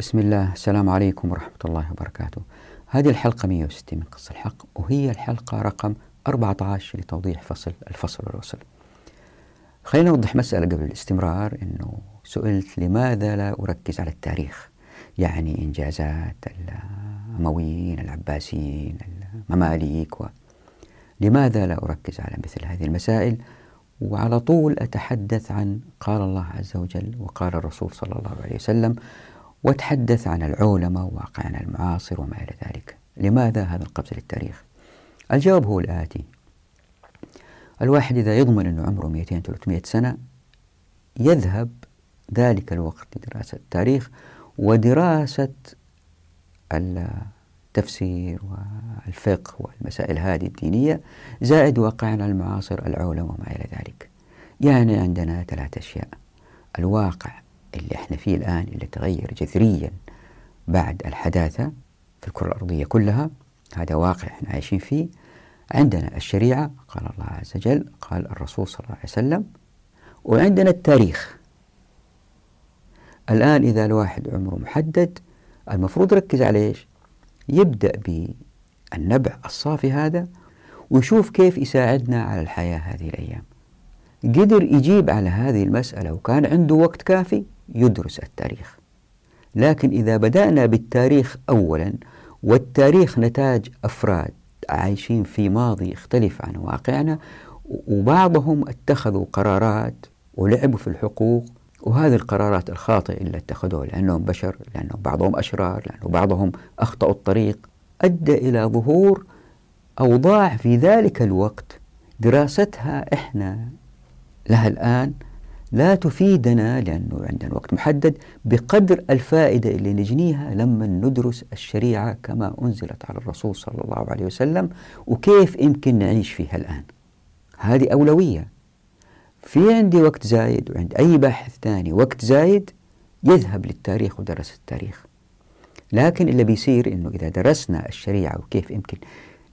بسم الله السلام عليكم ورحمة الله وبركاته هذه الحلقة 160 من قصة الحق وهي الحلقة رقم 14 لتوضيح فصل الفصل والوصل خلينا نوضح مسألة قبل الاستمرار أنه سئلت لماذا لا أركز على التاريخ يعني إنجازات الأمويين العباسيين المماليك و... لماذا لا أركز على مثل هذه المسائل وعلى طول أتحدث عن قال الله عز وجل وقال الرسول صلى الله عليه وسلم وتحدث عن العولمة وواقعنا المعاصر وما إلى ذلك. لماذا هذا القفز للتاريخ؟ الجواب هو الآتي. الواحد إذا يضمن أنه عمره 200-300 سنة يذهب ذلك الوقت لدراسة التاريخ ودراسة التفسير والفقه والمسائل هذه الدينية زائد واقعنا المعاصر العولمة وما إلى ذلك. يعني عندنا ثلاث أشياء. الواقع. اللي إحنا فيه الآن اللي تغير جذريا بعد الحداثة في الكرة الأرضية كلها هذا واقع إحنا عايشين فيه. عندنا الشريعة قال الله عز وجل قال الرسول صلى الله عليه وسلم وعندنا التاريخ. الآن إذا الواحد عمره محدد المفروض يركز على إيش؟ يبدأ بالنبع الصافي هذا ويشوف كيف يساعدنا على الحياة هذه الأيام. قدر يجيب على هذه المسألة وكان عنده وقت كافي يدرس التاريخ. لكن إذا بدأنا بالتاريخ أولا والتاريخ نتاج أفراد عايشين في ماضي يختلف عن واقعنا وبعضهم اتخذوا قرارات ولعبوا في الحقوق وهذه القرارات الخاطئة اللي اتخذوها لأنهم بشر لأنهم بعضهم أشرار لأنه بعضهم أخطأوا الطريق أدى إلى ظهور أوضاع في ذلك الوقت دراستها إحنا لها الآن لا تفيدنا لأنه عندنا وقت محدد بقدر الفائدة اللي نجنيها لما ندرس الشريعة كما أنزلت على الرسول صلى الله عليه وسلم وكيف يمكن نعيش فيها الآن. هذه أولوية. في عندي وقت زايد وعند أي باحث ثاني وقت زايد يذهب للتاريخ ودرس التاريخ. لكن اللي بيصير أنه إذا درسنا الشريعة وكيف يمكن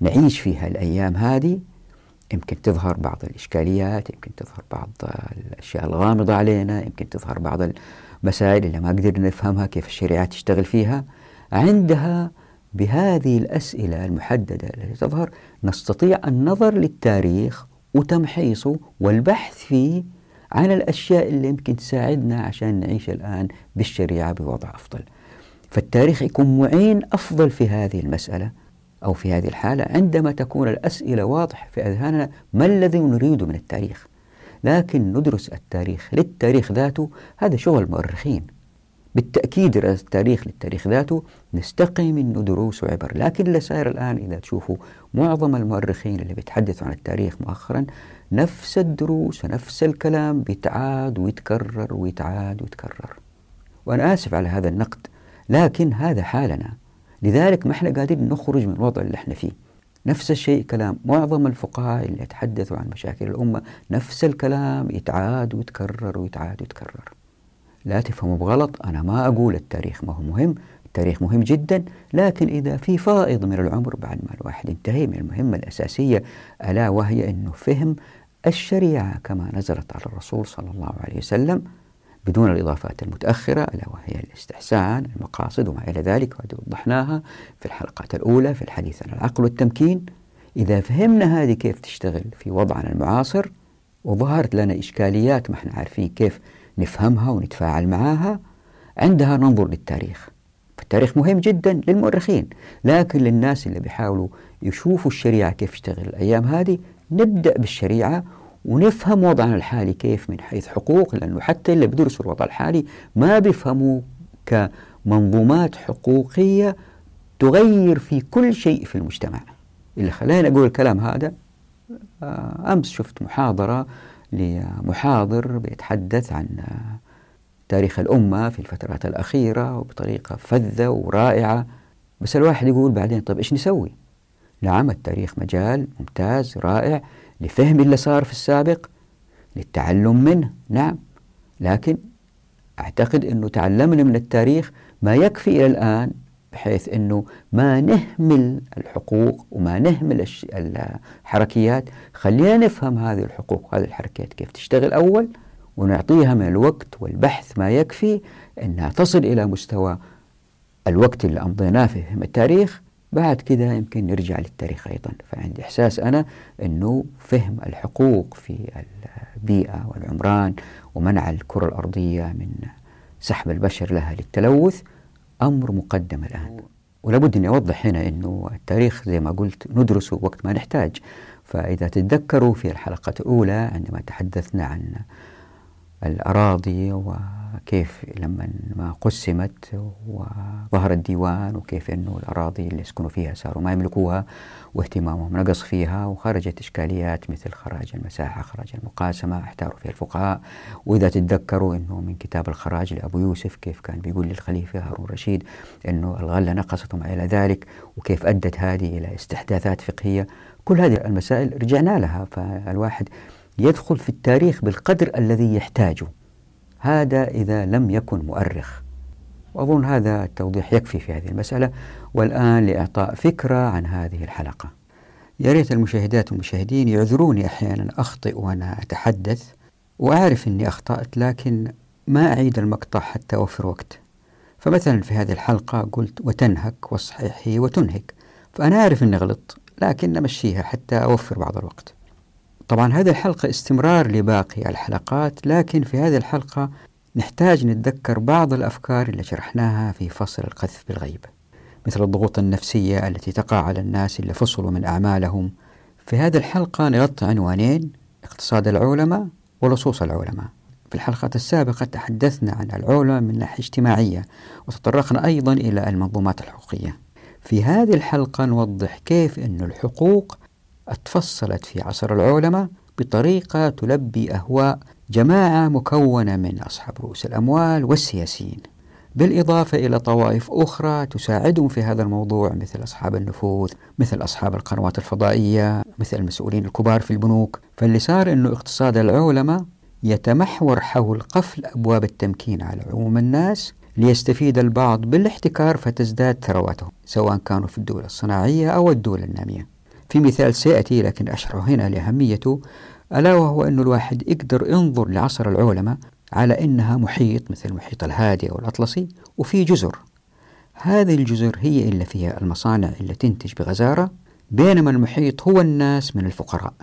نعيش فيها الأيام هذه يمكن تظهر بعض الإشكاليات يمكن تظهر بعض الأشياء الغامضة علينا يمكن تظهر بعض المسائل اللي ما قدرنا نفهمها كيف الشريعة تشتغل فيها. عندها بهذه الأسئلة المحددة التي تظهر نستطيع النظر للتاريخ وتمحيصه والبحث فيه عن الأشياء اللي يمكن تساعدنا عشان نعيش الآن بالشريعة بوضع أفضل. فالتاريخ يكون معين أفضل في هذه المسألة. أو في هذه الحالة عندما تكون الأسئلة واضحة في أذهاننا ما الذي نريده من التاريخ؟ لكن ندرس التاريخ للتاريخ ذاته هذا شغل المؤرخين بالتأكيد دراسة التاريخ للتاريخ ذاته نستقي منه دروس وعبر لكن اللي صاير الآن إذا تشوفوا معظم المؤرخين اللي بيتحدثوا عن التاريخ مؤخرا نفس الدروس ونفس الكلام بيتعاد ويتكرر ويتعاد ويتكرر. وأنا آسف على هذا النقد لكن هذا حالنا. لذلك ما إحنا قادرين نخرج من الوضع اللي إحنا فيه. نفس الشيء كلام معظم الفقهاء اللي يتحدثوا عن مشاكل الأمة نفس الكلام يتعاد ويتكرر ويتعاد ويتكرر. لا تفهموا بغلط أنا ما أقول التاريخ ما هو مهم التاريخ مهم جدا لكن إذا في فائض من العمر بعد ما الواحد انتهي من المهمة الأساسية ألا وهي أنه فهم الشريعة كما نزلت على الرسول صلى الله عليه وسلم بدون الإضافات المتأخرة ألا وهي الاستحسان المقاصد وما إلى ذلك وهذه وضحناها في الحلقات الأولى في الحديث عن العقل والتمكين. إذا فهمنا هذه كيف تشتغل في وضعنا المعاصر وظهرت لنا إشكاليات ما إحنا عارفين كيف نفهمها ونتفاعل معها عندها ننظر للتاريخ. فالتاريخ مهم جدا للمؤرخين لكن للناس اللي بيحاولوا يشوفوا الشريعة كيف تشتغل الأيام هذه نبدأ بالشريعة ونفهم وضعنا الحالي كيف من حيث حقوق لأنه حتى اللي بيدرسوا الوضع الحالي ما بيفهموا كمنظومات حقوقية تغير في كل شيء في المجتمع. اللي خلاني أقول الكلام هذا آه، أمس شفت محاضرة لمحاضر بيتحدث عن تاريخ الأمة في الفترات الأخيرة وبطريقة فذة ورائعة. بس الواحد يقول بعدين طيب إيش نسوي؟ نعم التاريخ مجال ممتاز رائع. لفهم اللي صار في السابق للتعلم منه نعم. لكن أعتقد أنه تعلمنا من التاريخ ما يكفي إلى الآن بحيث أنه ما نهمل الحقوق وما نهمل الحركيات. خلينا نفهم هذه الحقوق وهذه الحركيات كيف تشتغل أول ونعطيها من الوقت والبحث ما يكفي أنها تصل إلى مستوى الوقت اللي أمضيناه في فهم التاريخ. بعد كده يمكن نرجع للتاريخ أيضا. فعندي إحساس أنا أنه فهم الحقوق في البيئة والعمران ومنع الكرة الأرضية من سحب البشر لها للتلوث أمر مقدم الآن. ولابد أني أوضح هنا أنه التاريخ زي ما قلت ندرسه وقت ما نحتاج. فإذا تتذكروا في الحلقة الأولى عندما تحدثنا عن الأراضي وكيف لما ما قسمت وظهر الديوان وكيف أنه الأراضي اللي يسكنوا فيها صاروا ما يملكوها واهتمامهم نقص فيها وخرجت إشكاليات مثل خراج المساحة خراج المقاسمة احتاروا فيها الفقهاء. وإذا تتذكروا أنه من كتاب الخراج لأبو يوسف كيف كان بيقول للخليفة هارون الرشيد أنه الغلة نقصت وما إلى ذلك وكيف أدت هذه إلى استحداثات فقهية. كل هذه المسائل رجعنا لها فالواحد يدخل في التاريخ بالقدر الذي يحتاجه. هذا إذا لم يكن مؤرخ. وأظن هذا التوضيح يكفي في هذه المسألة. والآن لإعطاء فكرة عن هذه الحلقة. يا ريت المشاهدات والمشاهدين يعذروني أحيانا أخطئ وأنا أتحدث وأعرف أني أخطأت لكن ما أعيد المقطع حتى أوفر وقت. فمثلا في هذه الحلقة قلت وتنهك والصحيح هي وتنهك فأنا أعرف أني غلط لكن نمشيها حتى أوفر بعض الوقت. طبعا هذه الحلقة استمرار لباقي الحلقات لكن في هذه الحلقة نحتاج نتذكر بعض الأفكار اللي شرحناها في فصل القذف بالغيب مثل الضغوط النفسية التي تقع على الناس اللي فصلوا من أعمالهم. في هذه الحلقة نغطي عنوانين اقتصاد العولمة ولصوص العولمة في الحلقة السابقة تحدثنا عن العولمة من ناحية اجتماعية وتطرقنا أيضا إلى المنظومات الحقوقية. في هذه الحلقة نوضح كيف أن الحقوق اتفصلت في عصر العولمة بطريقة تلبي أهواء جماعة مكونة من أصحاب رؤوس الأموال والسياسيين. بالإضافة إلى طوائف أخرى تساعدهم في هذا الموضوع مثل أصحاب النفوذ مثل أصحاب القنوات الفضائية مثل المسؤولين الكبار في البنوك. فاللي صار أنه اقتصاد العولمة يتمحور حول قفل أبواب التمكين على عموم الناس ليستفيد البعض بالاحتكار فتزداد ثرواتهم سواء كانوا في الدول الصناعية أو الدول النامية. في مثال سيأتي لكن أشرح هنا لأهميته ألا وهو أن الواحد يقدر ينظر لعصر العولمة على أنها محيط مثل المحيط الهادئ أو الأطلسي وفي جزر. هذه الجزر هي اللي فيها المصانع اللي تنتج بغزارة بينما المحيط هو الناس من الفقراء.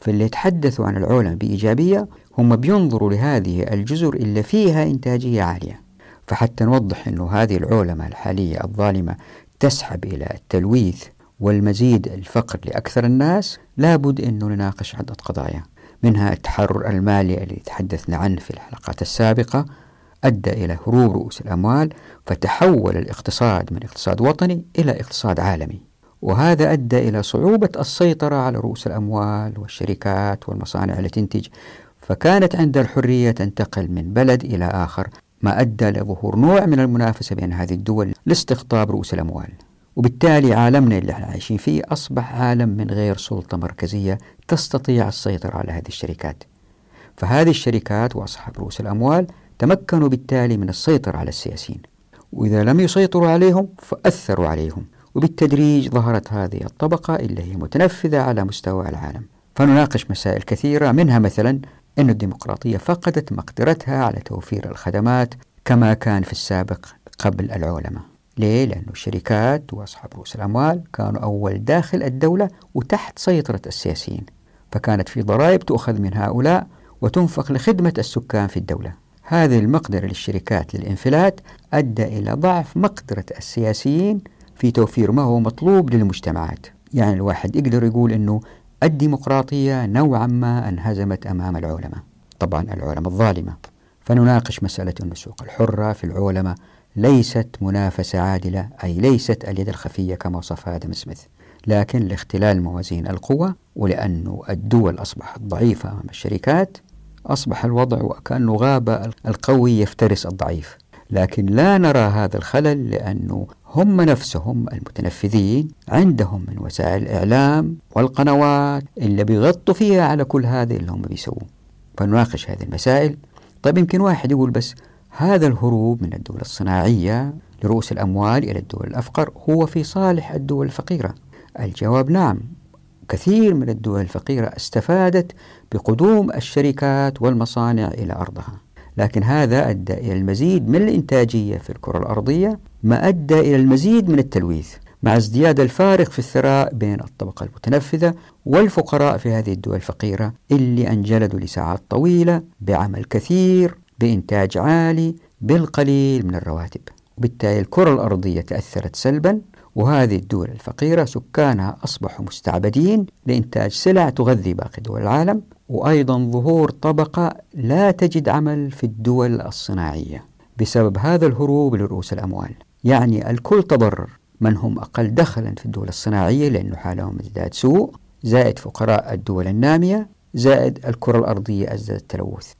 فاللي يتحدثوا عن العولمة بإيجابية هم بينظروا لهذه الجزر اللي فيها إنتاجية عالية. فحتى نوضح أن هذه العولمة الحالية الظالمة تسحب إلى التلويث والمزيد الفقر لأكثر الناس لابد أنه نناقش عدة قضايا منها التحرر المالي اللي تحدثنا عنه في الحلقات السابقة أدى إلى هروب رؤوس الأموال فتحول الاقتصاد من اقتصاد وطني إلى اقتصاد عالمي. وهذا أدى إلى صعوبة السيطرة على رؤوس الأموال والشركات والمصانع التي تنتج. فكانت عند الحرية تنتقل من بلد إلى آخر ما أدى لظهور نوع من المنافسة بين هذه الدول لاستقطاب رؤوس الأموال. وبالتالي عالمنا اللي إحنا عايشين فيه أصبح عالم من غير سلطة مركزية تستطيع السيطرة على هذه الشركات. فهذه الشركات وأصحاب رؤوس الأموال تمكنوا بالتالي من السيطرة على السياسيين. وإذا لم يسيطروا عليهم فأثروا عليهم وبالتدريج ظهرت هذه الطبقة اللي هي متنفذة على مستوى العالم. فنناقش مسائل كثيرة منها مثلا أن الديمقراطية فقدت مقدرتها على توفير الخدمات كما كان في السابق قبل العولمة. ليه؟ لأن الشركات وأصحاب رؤوس الأموال كانوا أول داخل الدولة وتحت سيطرة السياسيين فكانت في ضرائب تؤخذ من هؤلاء وتنفق لخدمة السكان في الدولة. هذه المقدرة للشركات للإنفلات أدى إلى ضعف مقدرة السياسيين في توفير ما هو مطلوب للمجتمعات. يعني الواحد يقدر يقول أنه الديمقراطية نوعا ما انهزمت أمام العولمة طبعا العولمة الظالمة. فنناقش مسألة النسوق الحرة في العولمة ليست منافسة عادلة أي ليست اليد الخفية كما وصفها آدم سميث لكن لاختلال موازين القوى ولأن الدول أصبحت ضعيفة أمام الشركات أصبح الوضع وكأنه غابة القوي يفترس الضعيف. لكن لا نرى هذا الخلل لأنه هم نفسهم المتنفذين عندهم من وسائل الإعلام والقنوات اللي بيغطوا فيها على كل هذا اللي هم بيسووه. فنناقش هذه المسائل. طيب يمكن واحد يقول بس هذا الهروب من الدول الصناعية لرؤوس الأموال إلى الدول الأفقر هو في صالح الدول الفقيرة. الجواب نعم كثير من الدول الفقيرة استفادت بقدوم الشركات والمصانع إلى أرضها. لكن هذا أدى إلى المزيد من الإنتاجية في الكرة الأرضية ما أدى إلى المزيد من التلويث مع ازدياد الفارق في الثراء بين الطبقة المتنفذة والفقراء في هذه الدول الفقيرة اللي أنجلدوا لساعات طويلة بعمل كثير بإنتاج عالي بالقليل من الرواتب. وبالتالي الكرة الأرضية تأثرت سلبا وهذه الدول الفقيرة سكانها أصبحوا مستعبدين لإنتاج سلع تغذي باقي دول العالم. وأيضا ظهور طبقة لا تجد عمل في الدول الصناعية بسبب هذا الهروب لرؤوس الأموال. يعني الكل تضرر من هم أقل دخلا في الدول الصناعية لأنه حالهم ازداد سوء. زائد فقراء الدول النامية زائد الكرة الأرضية ازداد التلوث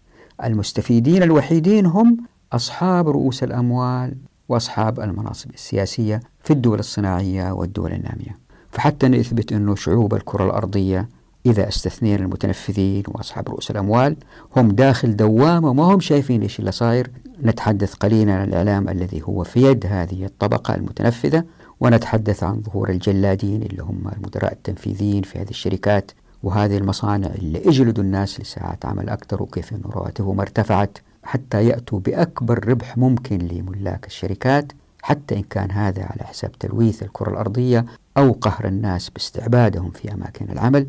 المستفيدين الوحيدين هم أصحاب رؤوس الأموال وأصحاب المناصب السياسية في الدول الصناعية والدول النامية. فحتى نثبت أنه شعوب الكرة الأرضية إذا استثنينا المتنفذين وأصحاب رؤوس الأموال هم داخل دوامة وما هم شايفين إيش اللي صاير. نتحدث قليلا عن الإعلام الذي هو في يد هذه الطبقة المتنفذة ونتحدث عن ظهور الجلادين اللي هم المدراء التنفيذيين في هذه الشركات وهذه المصانع اللي اجلدوا الناس لساعات عمل أكثر وكيف أن رواتبهم ارتفعت حتى يأتوا بأكبر ربح ممكن لملاك الشركات حتى إن كان هذا على حساب تلويث الكرة الأرضية أو قهر الناس باستعبادهم في أماكن العمل.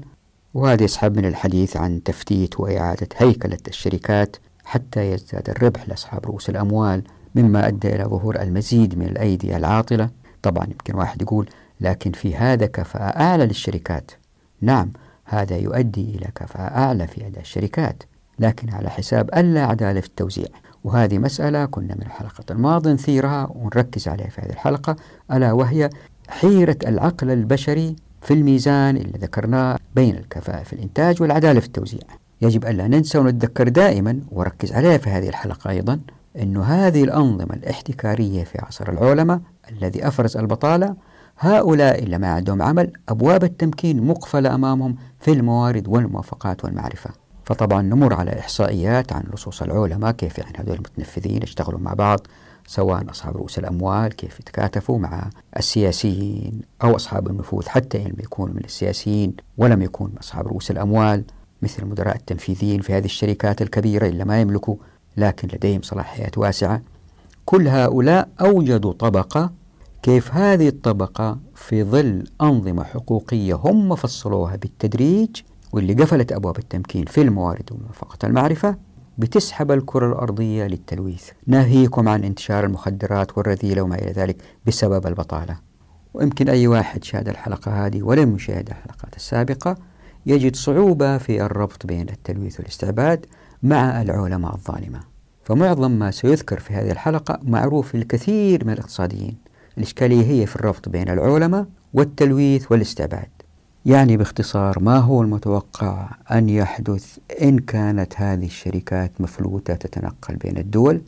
وهذا يسحب من الحديث عن تفتيت وإعادة هيكلة الشركات حتى يزداد الربح لأصحاب رؤوس الأموال مما أدى إلى ظهور المزيد من الأيدي العاطلة. طبعا يمكن واحد يقول لكن في هذا كفاءة أعلى للشركات. نعم هذا يؤدي إلى كفاءة أعلى في أداء الشركات. لكن على حساب اللا عدالة في التوزيع. وهذه مسألة كنا من الحلقة الماضية نثيرها ونركز عليها في هذه الحلقة ألا وهي حيرة العقل البشري في الميزان اللي ذكرناه بين الكفاءة في الإنتاج والعدالة في التوزيع. يجب ألا ننسى ونتذكر دائما وركز عليها في هذه الحلقة أيضا أن هذه الأنظمة الاحتكارية في عصر العولمة الذي أفرز البطالة هؤلاء اللي ما عندهم عمل أبواب التمكين مقفلة أمامهم في الموارد والموافقات والمعرفة. فطبعا نمر على إحصائيات عن لصوص العلماء كيف يعني هذول المتنفذين يشتغلوا مع بعض سواء أصحاب رؤوس الأموال كيف يتكاتفوا مع السياسيين أو أصحاب النفوذ حتى إن لم يكونوا من السياسيين ولم يكونوا أصحاب رؤوس الأموال مثل المدراء التنفيذيين في هذه الشركات الكبيرة اللي ما يملكوا لكن لديهم صلاحيات واسعة. كل هؤلاء أوجدوا طبقة كيف هذه الطبقة في ظل أنظمة حقوقية هم فصلوها بالتدريج واللي قفلت أبواب التمكين في الموارد وموافقة المعرفة بتسحب الكرة الأرضية للتلويث. ناهيكم عن انتشار المخدرات والرذيلة وما إلى ذلك بسبب البطالة. ويمكن أي واحد شاهد الحلقة هذه ولم يشاهد الحلقات السابقة يجد صعوبة في الربط بين التلويث والاستعباد مع العولمة الظالمة. فمعظم ما سيذكر في هذه الحلقة معروف للكثير من الاقتصاديين. الإشكالية هي في الربط بين العولمة والتلويث والاستعباد يعني باختصار ما هو المتوقع أن يحدث إن كانت هذه الشركات مفلوتة تتنقل بين الدول؟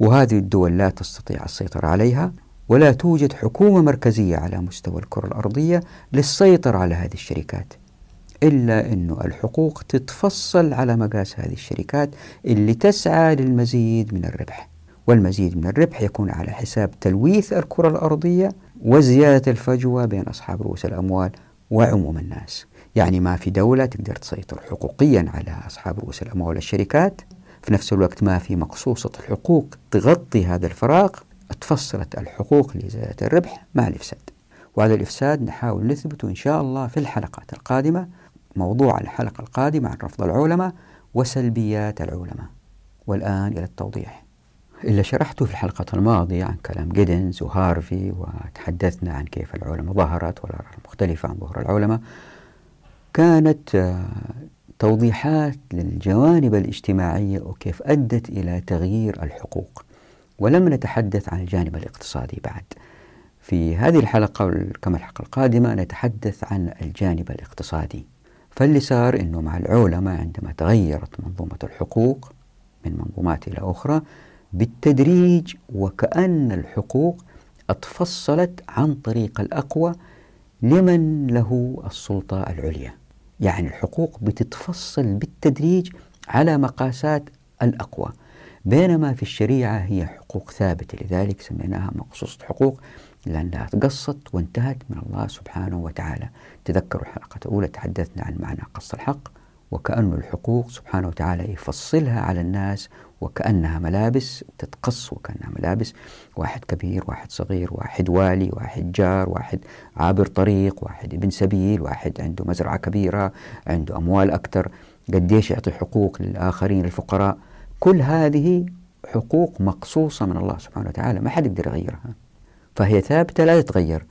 وهذه الدول لا تستطيع السيطرة عليها ولا توجد حكومة مركزية على مستوى الكرة الأرضية للسيطرة على هذه الشركات إلا أن الحقوق تتفصل على مقاس هذه الشركات اللي تسعى للمزيد من الربح. والمزيد من الربح يكون على حساب تلويث الكرة الأرضية وزيادة الفجوة بين أصحاب رؤوس الأموال وعموم الناس. يعني ما في دولة تقدر تسيطر حقوقيا على أصحاب رؤوس الأموال والشركات. في نفس الوقت ما في مقصوصة الحقوق تغطي هذا الفراغ. تفصلت الحقوق لزيادة الربح مع الإفساد. وهذا الإفساد نحاول نثبته إن شاء الله في الحلقات القادمة موضوع الحلقة القادمة عن رفض العولمة وسلبيات العولمة. والآن إلى التوضيح. اللي شرحته في الحلقة الماضية عن كلام جيدنز وهارفي وتحدثنا عن كيف العلماء ظهرت والآراء المختلفة عن ظهور العلماء. كانت آه، توضيحات للجوانب الاجتماعية وكيف أدت إلى تغيير الحقوق. ولم نتحدث عن الجانب الاقتصادي بعد. في هذه الحلقة كما الحلقة القادمة نتحدث عن الجانب الاقتصادي. فاللي صار أنه مع العولمة عندما تغيرت منظومة الحقوق من منظومات إلى أخرى بالتدريج وكأن الحقوق اتفصلت عن طريق الأقوى لمن له السلطة العليا. يعني الحقوق بتتفصل بالتدريج على مقاسات الأقوى بينما في الشريعة هي حقوق ثابتة. لذلك سميناها مقصوصة حقوق لأنها تقصت وانتهت من الله سبحانه وتعالى. تذكروا الحلقة الأولى تحدثنا عن معنى قص الحق وكأن الحقوق سبحانه وتعالى يفصلها على الناس وكأنها ملابس تتقص وكأنها ملابس. واحد كبير واحد صغير واحد والي واحد جار واحد عابر طريق واحد ابن سبيل واحد عنده مزرعة كبيرة عنده أموال أكثر. قديش يعطي حقوق للآخرين الفقراء كل هذه حقوق مقصوصة من الله سبحانه وتعالى. ما حد يقدر يغيرها. فهي ثابتة لا تتغير.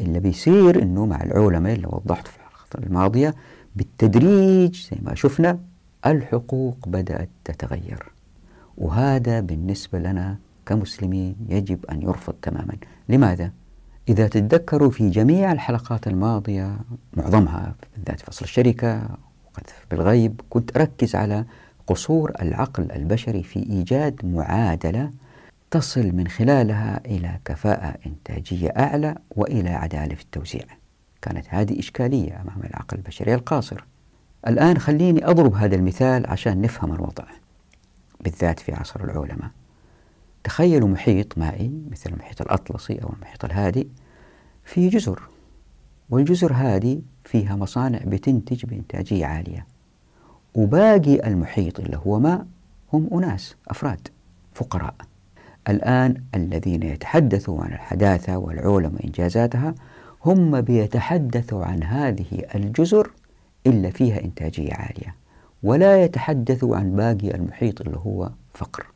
اللي بيصير أنه مع العلماء اللي وضحت في الحلقة الماضية بالتدريج زي ما شفنا الحقوق بدأت تتغير. وهذا بالنسبة لنا كمسلمين يجب أن يرفض تماما. لماذا؟ إذا تتذكروا في جميع الحلقات الماضية معظمها بالذات فصل الشركة وقذف بالغيب كنت أركز على قصور العقل البشري في إيجاد معادلة تصل من خلالها إلى كفاءة إنتاجية أعلى وإلى عدالة في التوزيع. كانت هذه إشكالية أمام العقل البشري القاصر. الآن خليني أضرب هذا المثال عشان نفهم الوضع. بالذات في عصر العلماء تخيلوا محيط مائي مثل المحيط الأطلسي أو المحيط الهادئ في جزر والجزر هذه فيها مصانع بتنتج بإنتاجية عالية. وباقي المحيط اللي هو ماء هم أناس أفراد فقراء. الآن الذين يتحدثوا عن الحداثة والعلم وإنجازاتها هم بيتحدثوا عن هذه الجزر إلا فيها إنتاجية عالية. ولا يتحدثوا عن باقي المحيط اللي هو فقر.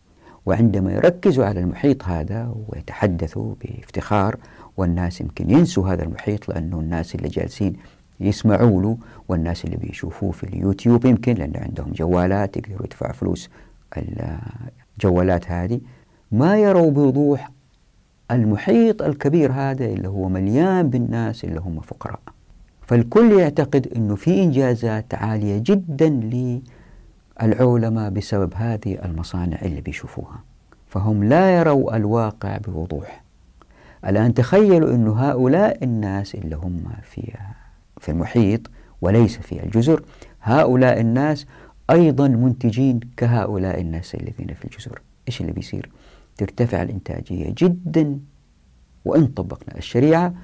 وعندما يركزوا على المحيط هذا ويتحدثوا بافتخار والناس يمكن ينسوا هذا المحيط لأنه الناس اللي جالسين يسمعوا له والناس اللي بيشوفوه في اليوتيوب يمكن لأن عندهم جوالات يقدروا يدفعوا فلوس الجوالات هذه. ما يروا بوضوح المحيط الكبير هذا اللي هو مليان بالناس اللي هم فقراء. فالكل يعتقد أنه في إنجازات عالية جدا للعلماء بسبب هذه المصانع اللي بيشوفوها. فهم لا يروا الواقع بوضوح. الآن تخيلوا أن هؤلاء الناس اللي هم في في المحيط وليس في الجزر هؤلاء الناس أيضا منتجين كهؤلاء الناس الذين في الجزر. إيش اللي بيصير؟ ترتفع الإنتاجية جدا وإن طبقنا الشريعة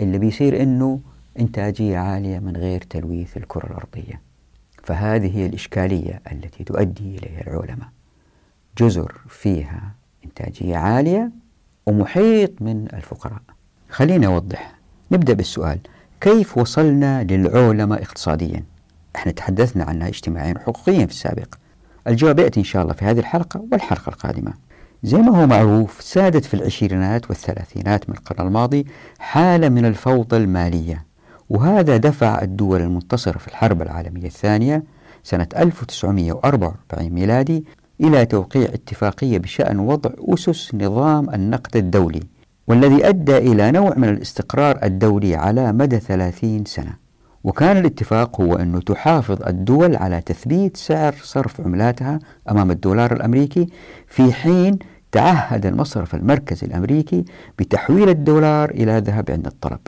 اللي بيصير أنه إنتاجية عالية من غير تلويث الكرة الأرضية. فهذه هي الإشكالية التي تؤدي إليها العلماء. جزر فيها إنتاجية عالية ومحيط من الفقراء. خلينا أوضح. نبدأ بالسؤال. كيف وصلنا للعولمة اقتصاديا؟ إحنا تحدثنا عنها اجتماعيا وحقوقيا في السابق. الجواب يأتي إن شاء الله في هذه الحلقة والحلقة القادمة. زي ما هو معروف سادت في العشرينات والثلاثينات من القرن الماضي حالة من الفوضى المالية. وهذا دفع الدول المنتصرة في الحرب العالمية الثانية سنة 1944 ميلادي إلى توقيع اتفاقية بشأن وضع أسس نظام النقد الدولي والذي أدى إلى نوع من الاستقرار الدولي على مدى 30 سنة. وكان الاتفاق هو أنه تحافظ الدول على تثبيت سعر صرف عملاتها أمام الدولار الأمريكي في حين تعهد المصرف المركزي الأمريكي بتحويل الدولار إلى ذهب عند الطلب.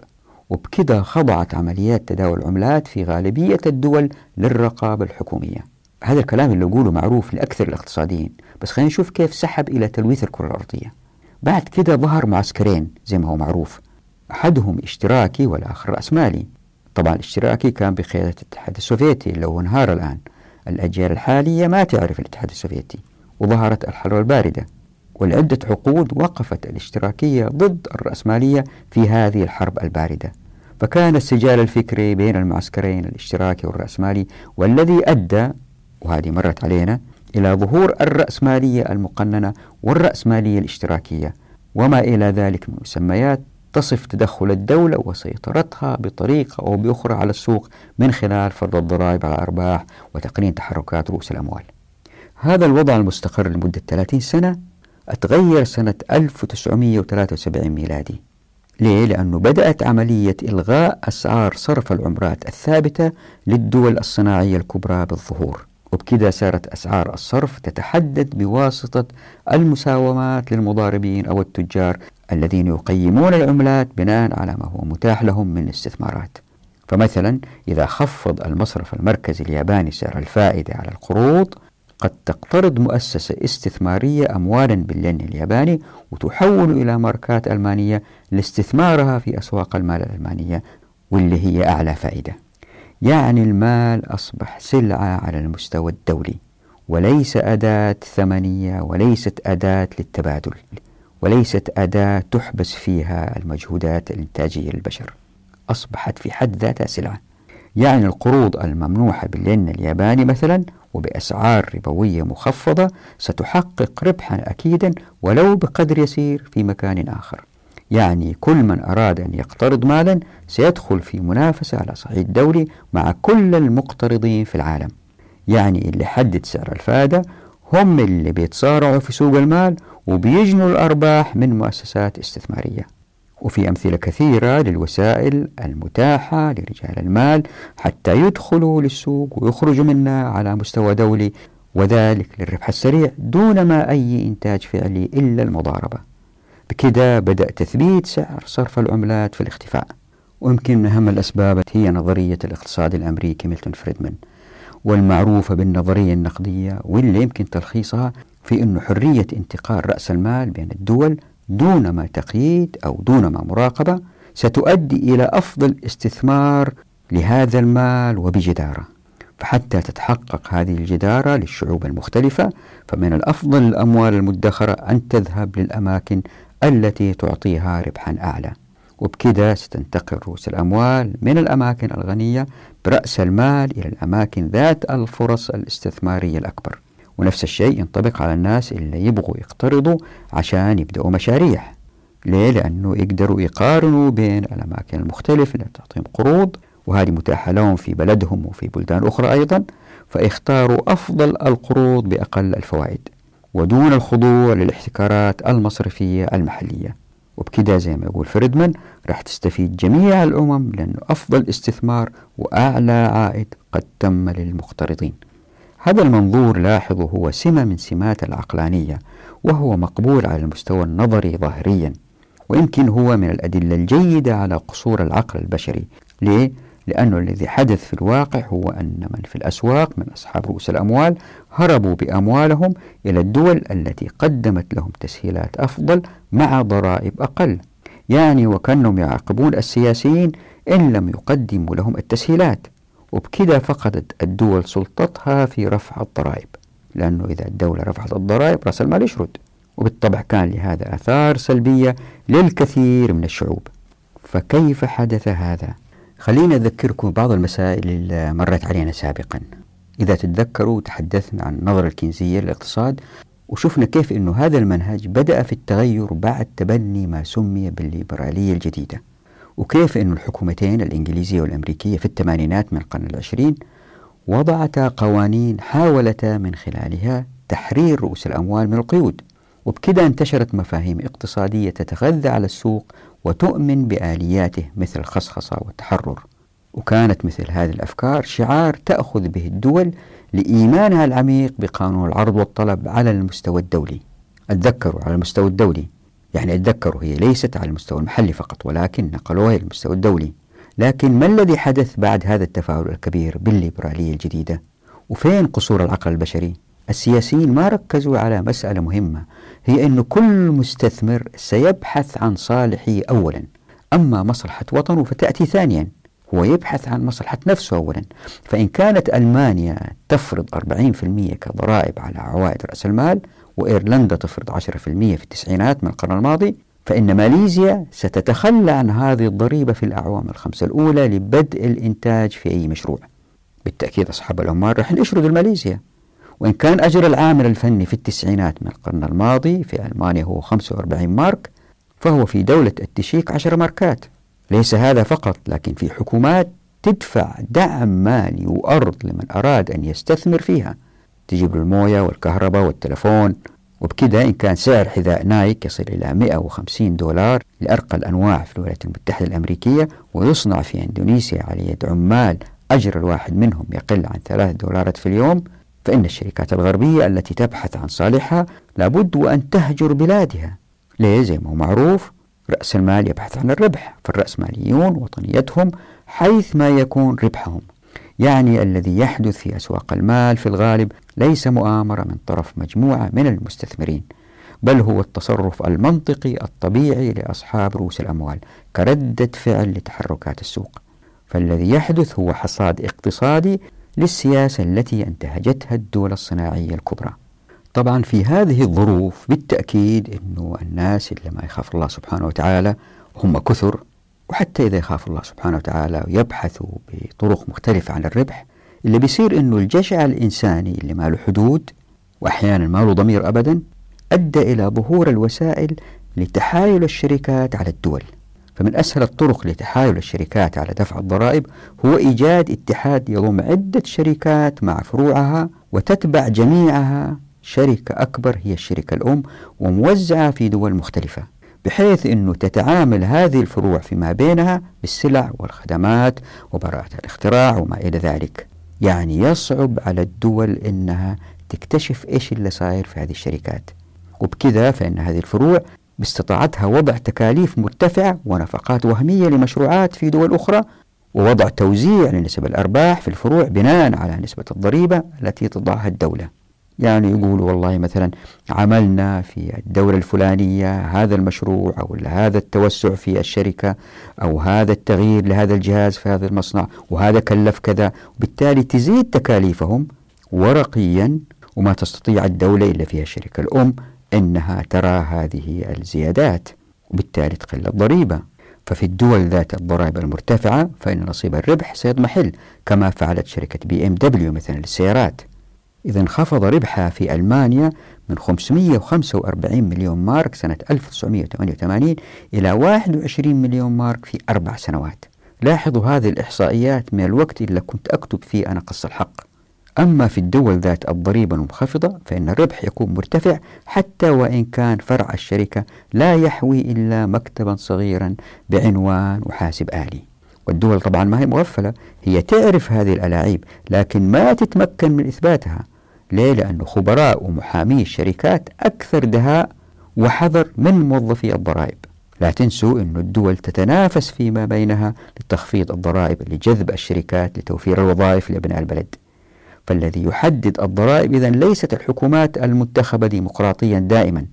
وبكذا خضعت عمليات تداول العملات في غالبية الدول للرقابة الحكومية. هذا الكلام اللي أقوله معروف لأكثر الاقتصاديين بس خلينا نشوف كيف سحب إلى تلويث الكرة الأرضية. بعد كده ظهر معسكرين زي ما هو معروف. أحدهم اشتراكي والآخر رأسمالي. طبعا الاشتراكي كان بقيادة الاتحاد السوفيتي اللي هو انهار الآن. الأجيال الحالية ما تعرف الاتحاد السوفيتي وظهرت الحرب الباردة. ولعدة عقود وقفت الاشتراكية ضد الرأسمالية في هذه الحرب الباردة. فكان السجال الفكري بين المعسكرين الاشتراكي والرأسمالي والذي أدى وهذه مرت علينا إلى ظهور الرأسمالية المقننة والرأسمالية الاشتراكية وما إلى ذلك من مسميات تصف تدخل الدولة وسيطرتها بطريقة أو بأخرى على السوق من خلال فرض الضرائب على الأرباح وتقنين تحركات رؤوس الأموال. هذا الوضع المستقر لمدة 30 سنة أتغير سنة 1973 ميلادي. ليه؟ لأنه بدأت عملية إلغاء أسعار صرف العملات الثابتة للدول الصناعية الكبرى بالظهور وبكذا صارت أسعار الصرف تتحدد بواسطة المساومات للمضاربين أو التجار الذين يقيمون العملات بناء على ما هو متاح لهم من استثمارات فمثلا إذا خفض المصرف المركزي الياباني سعر الفائدة على القروض قد تقترض مؤسسة استثمارية أموالا بالين الياباني وتحول إلى ماركات ألمانية لاستثمارها في أسواق المال الألمانية واللي هي أعلى فائدة. يعني المال أصبح سلعة على المستوى الدولي وليس أداة ثمنية وليست أداة للتبادل وليست أداة تحبس فيها المجهودات الإنتاجية للبشر. أصبحت في حد ذاتها سلعة. يعني القروض الممنوحة بالين الياباني مثلا وبأسعار ربوية مخفضة ستحقق ربحا أكيدا ولو بقدر يسير في مكان آخر. يعني كل من أراد أن يقترض مالا سيدخل في منافسة على صعيد دولي مع كل المقترضين في العالم. يعني اللي حدد سعر الفائدة هم اللي بيتصارعوا في سوق المال وبيجنوا الأرباح من مؤسسات استثمارية. وفي أمثلة كثيرة للوسائل المتاحة لرجال المال حتى يدخلوا للسوق ويخرجوا منها على مستوى دولي وذلك للربح السريع دون ما أي إنتاج فعلي إلا المضاربة. بكده بدأ تثبيت سعر صرف العملات في الاختفاء. ويمكن من أهم الأسباب هي نظرية الاقتصاد الأمريكي ميلتون فريدمان والمعروفة بالنظرية النقدية واللي يمكن تلخيصها في أن حرية انتقال رأس المال بين الدول دون ما تقييد أو دون ما مراقبة ستؤدي إلى أفضل استثمار لهذا المال وبجدارة. فحتى تتحقق هذه الجدارة للشعوب المختلفة فمن الأفضل الأموال المدخرة أن تذهب للأماكن التي تعطيها ربحا أعلى. وبكذا ستنتقل رؤوس الأموال من الأماكن الغنية برأس المال إلى الأماكن ذات الفرص الاستثمارية الأكبر. ونفس الشيء ينطبق على الناس اللي يبغوا يقترضوا عشان يبدأوا مشاريع. ليه؟ لأنه يقدروا يقارنوا بين الأماكن المختلفة اللي تعطيهم قروض وهذه متاحة لهم في بلدهم وفي بلدان أخرى أيضا فاختاروا أفضل القروض بأقل الفوائد ودون الخضوع للاحتكارات المصرفية المحلية. وبكده زي ما يقول فريدمان راح تستفيد جميع الأمم لأنه أفضل استثمار وأعلى عائد قد تم للمقترضين. هذا المنظور لاحظوا هو سمة من سمات العقلانية وهو مقبول على المستوى النظري ظاهريا ويمكن هو من الأدلة الجيدة على قصور العقل البشري. ليه؟ لأنه الذي حدث في الواقع هو أن من في الأسواق من أصحاب رؤوس الأموال هربوا بأموالهم إلى الدول التي قدمت لهم تسهيلات أفضل مع ضرائب أقل. يعني وكأنهم يعاقبون السياسيين إن لم يقدموا لهم التسهيلات. وبكذا فقدت الدول سلطتها في رفع الضرائب لأنه إذا الدولة رفعت الضرائب رأس المال يشرد وبالطبع كان لهذا آثار سلبية للكثير من الشعوب. فكيف حدث هذا؟ خلينا أذكركم بعض المسائل اللي مرت علينا سابقا. إذا تتذكروا تحدثنا عن النظرة الكنزية للاقتصاد وشفنا كيف أنه هذا المنهج بدأ في التغير بعد تبني ما سمي بالليبرالية الجديدة. وكيف أن الحكومتين الإنجليزية والأمريكية في الثمانينات من القرن العشرين وضعتا قوانين حاولتا من خلالها تحرير رؤوس الأموال من القيود وبكذا انتشرت مفاهيم اقتصادية تتغذى على السوق وتؤمن بآلياته مثل الخصخصة والتحرر. وكانت مثل هذه الأفكار شعار تأخذ به الدول لإيمانها العميق بقانون العرض والطلب على المستوى الدولي. أتذكروا على المستوى الدولي. يعني أتذكروا هي ليست على المستوى المحلي فقط ولكن نقلوها إلى المستوى الدولي. لكن ما الذي حدث بعد هذا التفاعل الكبير بالليبرالية الجديدة؟ وفين قصور العقل البشري؟ السياسيين ما ركزوا على مسألة مهمة هي أن كل مستثمر سيبحث عن صالحه أولا. أما مصلحة وطنه فتأتي ثانيا هو يبحث عن مصلحة نفسه أولا. فإن كانت ألمانيا تفرض 40% كضرائب على عوائد رأس المال وإيرلندا تفرض 10% في التسعينات من القرن الماضي فإن ماليزيا ستتخلى عن هذه الضريبة في الأعوام الخمسة الأولى لبدء الإنتاج في أي مشروع. بالتأكيد أصحاب العمال رح يشردوا ماليزيا وإن كان أجر العامل الفني في التسعينات من القرن الماضي في ألمانيا هو 45 مارك فهو في دولة التشيك 10 ماركات. ليس هذا فقط لكن في حكومات تدفع دعم مالي وأرض لمن أراد أن يستثمر فيها. تجيب له الموية والكهرباء والتلفون. وبكذا إن كان سعر حذاء نايك يصل إلى 150 دولار لأرقى الأنواع في الولايات المتحدة الأمريكية ويصنع في إندونيسيا على يد عمال أجر الواحد منهم يقل عن ثلاث دولارات في اليوم. فإن الشركات الغربية التي تبحث عن صالحها لابد وأن تهجر بلادها. ليه؟ زي ما هو معروف رأس المال يبحث عن الربح فالرأسماليون وطنيتهم حيث ما يكون ربحهم. يعني الذي يحدث في أسواق المال في الغالب ليس مؤامرة من طرف مجموعة من المستثمرين بل هو التصرف المنطقي الطبيعي لأصحاب رؤوس الأموال كردة فعل لتحركات السوق. فالذي يحدث هو حصاد اقتصادي للسياسة التي انتهجتها الدول الصناعية الكبرى. طبعا في هذه الظروف بالتأكيد أنه الناس اللي ما يخاف الله سبحانه وتعالى هم كثر وحتى إذا يخاف الله سبحانه وتعالى ويبحثوا بطرق مختلفة عن الربح اللي بيصير أنه الجشع الإنساني اللي ما له حدود وأحيانا ما له ضمير أبدا أدى إلى ظهور الوسائل لتحايل الشركات على الدول. فمن أسهل الطرق لتحايل الشركات على دفع الضرائب هو إيجاد اتحاد يضم عدة شركات مع فروعها وتتبع جميعها. شركة أكبر هي الشركة الأم وموزعة في دول مختلفة. بحيث أنه تتعامل هذه الفروع فيما بينها بالسلع والخدمات وبراءة الاختراع وما إلى ذلك. يعني يصعب على الدول أنها تكتشف إيش اللي صاير في هذه الشركات. وبكذا فإن هذه الفروع باستطاعتها وضع تكاليف مرتفعة ونفقات وهمية لمشروعات في دول أخرى ووضع توزيع لنسب الأرباح في الفروع بناء على نسبة الضريبة التي تضعها الدولة. يعني يقولوا والله مثلا عملنا في الدولة الفلانية هذا المشروع أو هذا التوسع في الشركة أو هذا التغيير لهذا الجهاز في هذا المصنع وهذا كلف كذا. وبالتالي تزيد تكاليفهم ورقيا وما تستطيع الدولة إلا فيها الشركة. الأم أنها ترى هذه الزيادات وبالتالي تقل الضريبة. ففي الدول ذات الضرائب المرتفعة فإن نصيب الربح سيضمحل كما فعلت شركة بي إم دبليو مثلا للسيارات. إذا انخفض ربحها في ألمانيا من 545 مليون مارك سنة 1988 إلى 21 مليون مارك في أربع سنوات. لاحظوا هذه الإحصائيات من الوقت اللي كنت أكتب فيه أنا قص الحق. أما في الدول ذات الضريبة المنخفضة فإن الربح يكون مرتفع حتى وإن كان فرع الشركة لا يحوي إلا مكتبا صغيرا بعنوان وحاسب آلي. والدول طبعا ما هي مغفلة هي تعرف هذه الألاعيب لكن ما تتمكن من إثباتها. ليه؟ لأن خبراء ومحامي الشركات أكثر دهاء وحذر من موظفي الضرائب. لا تنسوا أن الدول تتنافس فيما بينها لتخفيض الضرائب لجذب الشركات لتوفير الوظائف لأبناء البلد. فالذي يحدد الضرائب إذا ليست الحكومات المنتخبة ديمقراطيا دائما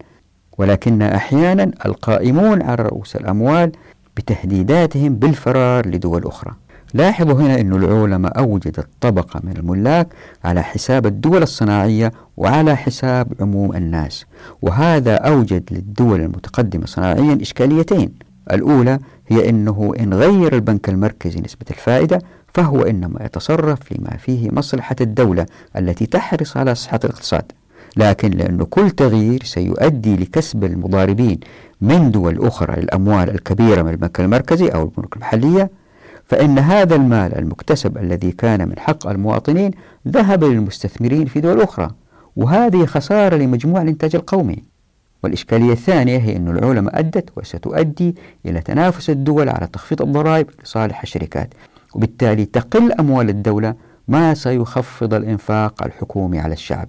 ولكن أحيانا القائمون على رؤوس الأموال بتهديداتهم بالفرار لدول أخرى. لاحظوا هنا أن العلماء أوجدت طبقة من الملاك على حساب الدول الصناعية وعلى حساب عموم الناس وهذا أوجد للدول المتقدمة صناعيا إشكاليتين. الأولى هي أنه إن غير البنك المركزي نسبة الفائدة فهو إنما يتصرف لما فيه مصلحة الدولة التي تحرص على صحة الاقتصاد. لكن لأن كل تغيير سيؤدي لكسب المضاربين من دول أخرى الأموال الكبيرة من البنك المركزي أو البنوك المحلية فإن هذا المال المكتسب الذي كان من حق المواطنين ذهب للمستثمرين في دول أخرى وهذه خسارة لمجموع الإنتاج القومي. والإشكالية الثانية هي أن العلماء أدت وستؤدي إلى تنافس الدول على تخفيض الضرائب لصالح الشركات وبالتالي تقل أموال الدولة ما سيخفض الإنفاق الحكومي على الشعب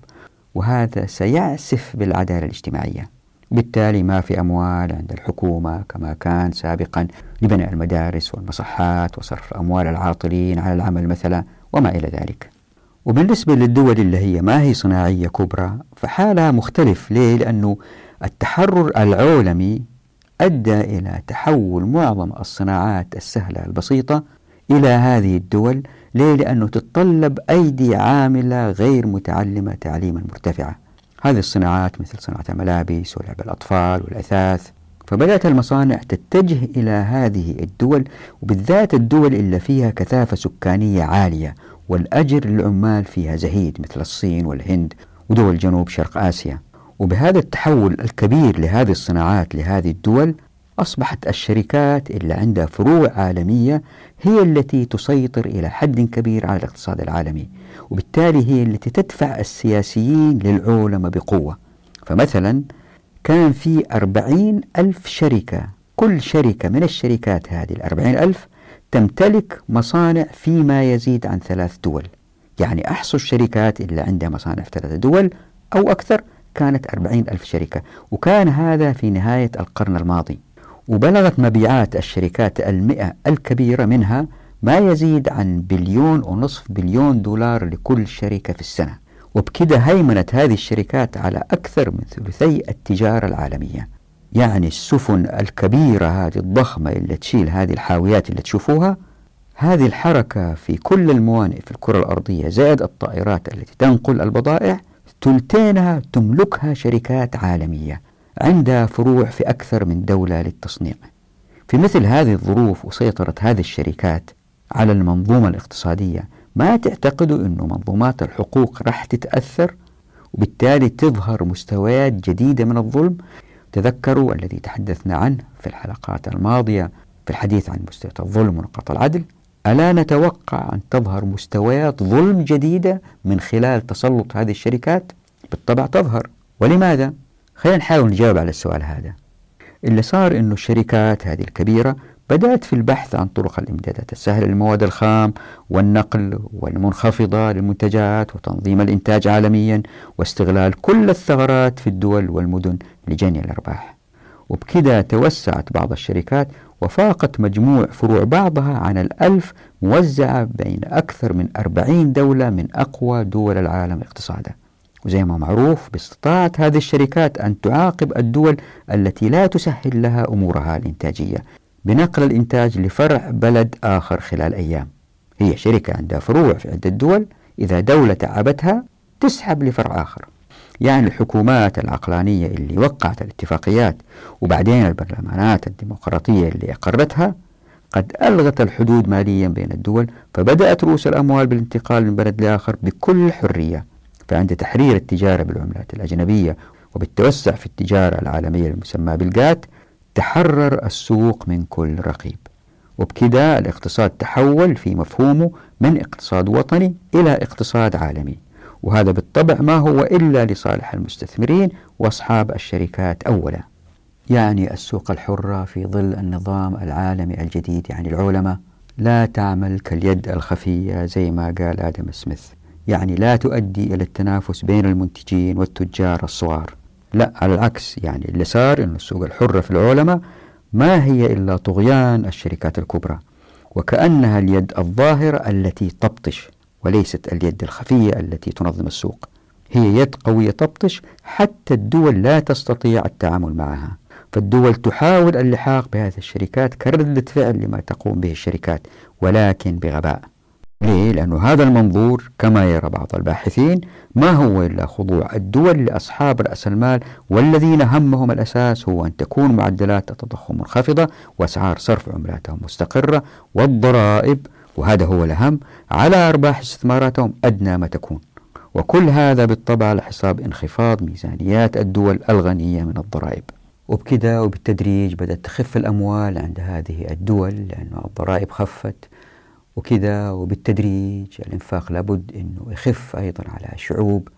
وهذا سيعسف بالعدالة الاجتماعية. بالتالي ما في أموال عند الحكومة كما كان سابقا. لبناء المدارس والمصحات وصرف أموال العاطلين على العمل مثلا وما إلى ذلك وبالنسبة للدول اللي هي ما هي صناعية كبرى فحالها مختلف ليه؟ لأنه التحرر العولمي أدى إلى تحول معظم الصناعات السهلة البسيطة إلى هذه الدول ليه؟ لأنه تتطلب أيدي عاملة غير متعلمة تعليما مرتفعا هذه الصناعات مثل صناعة الملابس ولعب الأطفال والأثاث فبدأت المصانع تتجه إلى هذه الدول وبالذات الدول اللي فيها كثافة سكانية عالية والأجر للعمال فيها زهيد مثل الصين والهند ودول جنوب شرق آسيا. وبهذا التحول الكبير لهذه الصناعات لهذه الدول أصبحت الشركات اللي عندها فروع عالمية هي التي تسيطر إلى حد كبير على الاقتصاد العالمي وبالتالي هي التي تدفع السياسيين للعولمة بقوة. فمثلا كان في أربعين ألف شركة. كل شركة من الشركات هذه الأربعين ألف تمتلك مصانع فيما يزيد عن ثلاث دول. يعني أحصوا الشركات اللي عندها مصانع في ثلاث دول أو أكثر كانت أربعين ألف شركة. وكان هذا في نهاية القرن الماضي. وبلغت مبيعات الشركات المئة الكبيرة منها ما يزيد عن بليون ونصف بليون دولار لكل شركة في السنة. وبكده هيمنت هذه الشركات على أكثر من ثلثي التجارة العالمية. يعني السفن الكبيرة هذه الضخمة اللي تشيل هذه الحاويات اللي تشوفوها هذه الحركة في كل الموانئ في الكرة الأرضية زائد الطائرات التي تنقل البضائع ثلثينها تملكها شركات عالمية عندها فروع في أكثر من دولة للتصنيع. في مثل هذه الظروف وسيطرة هذه الشركات على المنظومة الاقتصادية ما تعتقدوا أن منظومات الحقوق راح تتأثر وبالتالي تظهر مستويات جديدة من الظلم تذكروا الذي تحدثنا عنه في الحلقات الماضية في الحديث عن مستويات الظلم ونقاط العدل ألا نتوقع أن تظهر مستويات ظلم جديدة من خلال تسلط هذه الشركات؟ بالطبع تظهر ولماذا؟ خلينا نحاول نجاوب على السؤال هذا اللي صار أنه الشركات هذه الكبيرة بدأت في البحث عن طرق الإمدادات السهلة للمواد الخام والنقل والمنخفضة للمنتجات وتنظيم الإنتاج عالميا واستغلال كل الثغرات في الدول والمدن لجني الأرباح. وبكذا توسعت بعض الشركات وفاقت مجموع فروع بعضها عن الألف موزعة بين أكثر من أربعين دولة من أقوى دول العالم اقتصادا. وزي ما معروف باستطاعت هذه الشركات أن تعاقب الدول التي لا تسهل لها أمورها الإنتاجية. بنقل الإنتاج لفرع بلد آخر خلال أيام. هي شركة عندها فروع في عدة دول إذا دولة تعبتها تسحب لفرع آخر. يعني الحكومات العقلانية اللي وقعت الاتفاقيات وبعدين البرلمانات الديمقراطية اللي أقرتها قد ألغت الحدود ماليا بين الدول فبدأت رؤوس الأموال بالانتقال من بلد لآخر بكل حرية. فعند تحرير التجارة بالعملات الأجنبية وبالتوسع في التجارة العالمية المسمى بالجات تحرر السوق من كل رقيب. وبكذا الاقتصاد تحول في مفهومه من اقتصاد وطني إلى اقتصاد عالمي. وهذا بالطبع ما هو إلا لصالح المستثمرين وأصحاب الشركات أولا. يعني السوق الحرة في ظل النظام العالمي الجديد يعني العولمة لا تعمل كاليد الخفية زي ما قال آدم سميث. يعني لا تؤدي إلى التنافس بين المنتجين والتجار الصغار. لا على العكس يعني اللي صار أن السوق الحرة في العولمة ما هي إلا طغيان الشركات الكبرى وكأنها اليد الظاهرة التي تبطش وليست اليد الخفية التي تنظم السوق. هي يد قوية تبطش حتى الدول لا تستطيع التعامل معها. فالدول تحاول اللحاق بهذه الشركات كردة فعل لما تقوم به الشركات ولكن بغباء. ليه؟ لأن هذا المنظور كما يرى بعض الباحثين ما هو إلا خضوع الدول لأصحاب رأس المال والذين همهم الأساس هو أن تكون معدلات التضخم منخفضة وأسعار صرف عملاتهم مستقرة والضرائب وهذا هو الأهم على أرباح استثماراتهم أدنى ما تكون وكل هذا بالطبع على حساب انخفاض ميزانيات الدول الغنية من الضرائب وبكذا وبالتدريج بدأت تخف الأموال عند هذه الدول لأن الضرائب خفت وكذا وبالتدريج الإنفاق لابد أنه يخف أيضا على الشعوب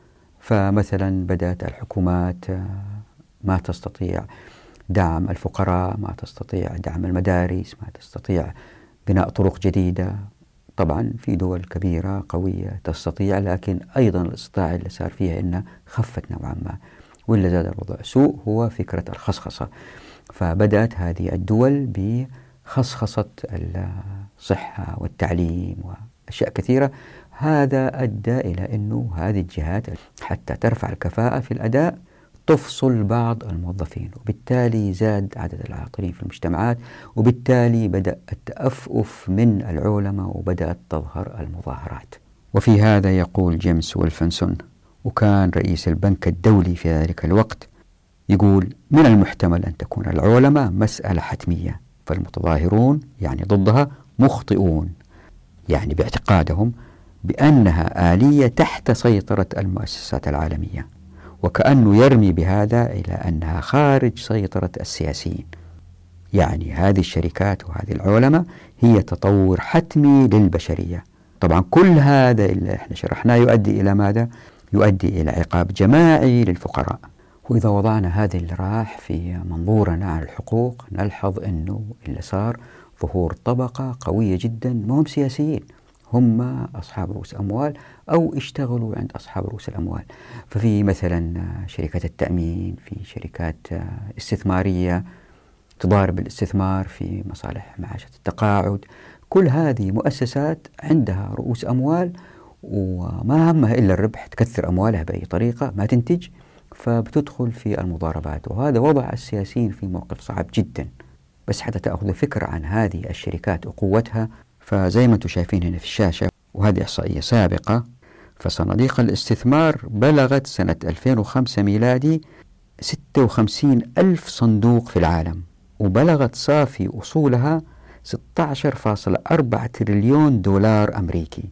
فمثلا بدأت الحكومات ما تستطيع دعم الفقراء ما تستطيع دعم المدارس ما تستطيع بناء طرق جديدة. طبعا في دول كبيرة قوية تستطيع لكن أيضا الإستطاعة اللي صار فيها إنها خفت نوعا ما واللي زاد الوضع سوء هو فكرة الخصخصة. فبدأت هذه الدول بخصخصة الصحة والتعليم وأشياء كثيرة هذا أدى إلى أنه هذه الجهات حتى ترفع الكفاءة في الأداء تفصل بعض الموظفين وبالتالي زاد عدد العاطلين في المجتمعات وبالتالي بدأ التأفف من العولمة وبدأت تظهر المظاهرات. وفي هذا يقول جيمس ويلفنسون وكان رئيس البنك الدولي في ذلك الوقت يقول من المحتمل أن تكون العولمة مسألة حتمية فالمتظاهرون يعني ضدها مخطئون يعني باعتقادهم بأنها آلية تحت سيطرة المؤسسات العالمية وكأنه يرمي بهذا إلى أنها خارج سيطرة السياسيين. يعني هذه الشركات وهذه العلماء هي تطور حتمي للبشرية. طبعا كل هذا اللي إحنا شرحناه يؤدي إلى ماذا؟ يؤدي إلى عقاب جماعي للفقراء. وإذا وضعنا هذا اللي راح في منظورنا عن الحقوق نلحظ أنه اللي صار ظهور طبقة قوية جدا ما هم سياسيين هم أصحاب رؤوس أموال أو اشتغلوا عند أصحاب رؤوس الأموال. ففي مثلا شركات التأمين في شركات استثمارية تضارب الاستثمار في مصالح معاشة التقاعد. كل هذه مؤسسات عندها رؤوس أموال وما همها إلا الربح تكثر أموالها بأي طريقة ما تنتج فبتدخل في المضاربات. وهذا وضع السياسيين في موقف صعب جدا. بس حتى تأخذ فكرة عن هذه الشركات وقوتها فزي ما أنتم شايفين هنا في الشاشة وهذه إحصائية سابقة فصناديق الاستثمار بلغت سنة 2005 ميلادي 56 ألف صندوق في العالم وبلغت صافي أصولها 16.4 تريليون دولار أمريكي.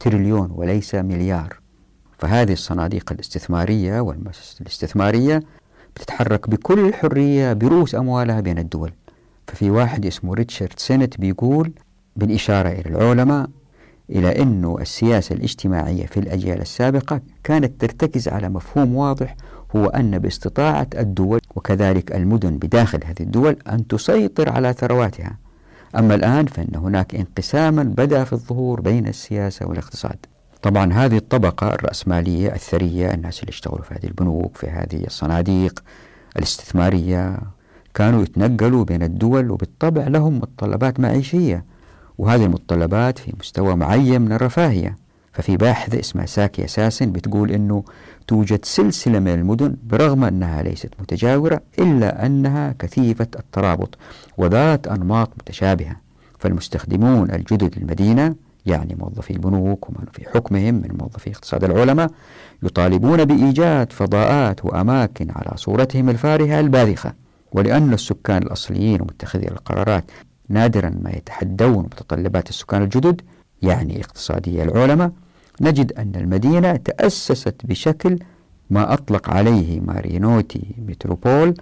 تريليون وليس مليار. فهذه الصناديق الاستثمارية والمؤسسات الاستثمارية بتتحرك بكل حرية برؤوس أموالها بين الدول. ففي واحد اسمه ريتشارد سينت بيقول بالإشارة إلى العلماء إلى أن السياسة الاجتماعية في الأجيال السابقة كانت ترتكز على مفهوم واضح هو أن باستطاعة الدول وكذلك المدن بداخل هذه الدول أن تسيطر على ثرواتها. أما الآن فإن هناك انقساما بدأ في الظهور بين السياسة والاقتصاد. طبعا هذه الطبقة الرأسمالية الثرية الناس اللي اشتغلوا في هذه البنوك في هذه الصناديق الاستثمارية كانوا يتنقلوا بين الدول وبالطبع لهم متطلبات معيشية وهذه المتطلبات في مستوى معين من الرفاهية. ففي باحثة اسمها ساكي أساسا بتقول أنه توجد سلسلة من المدن برغم أنها ليست متجاورة إلا أنها كثيفة الترابط وذات أنماط متشابهة. فالمستخدمون الجدد للمدينة يعني موظفي البنوك ومن في حكمهم من موظفي اقتصاد العلماء يطالبون بإيجاد فضاءات وأماكن على صورتهم الفارهة الباذخة. ولأن السكان الأصليين ومتخذي القرارات نادرا ما يتحدون متطلبات السكان الجدد يعني اقتصادي العلماء نجد أن المدينة تأسست بشكل ما أطلق عليه مارينوتي متروبول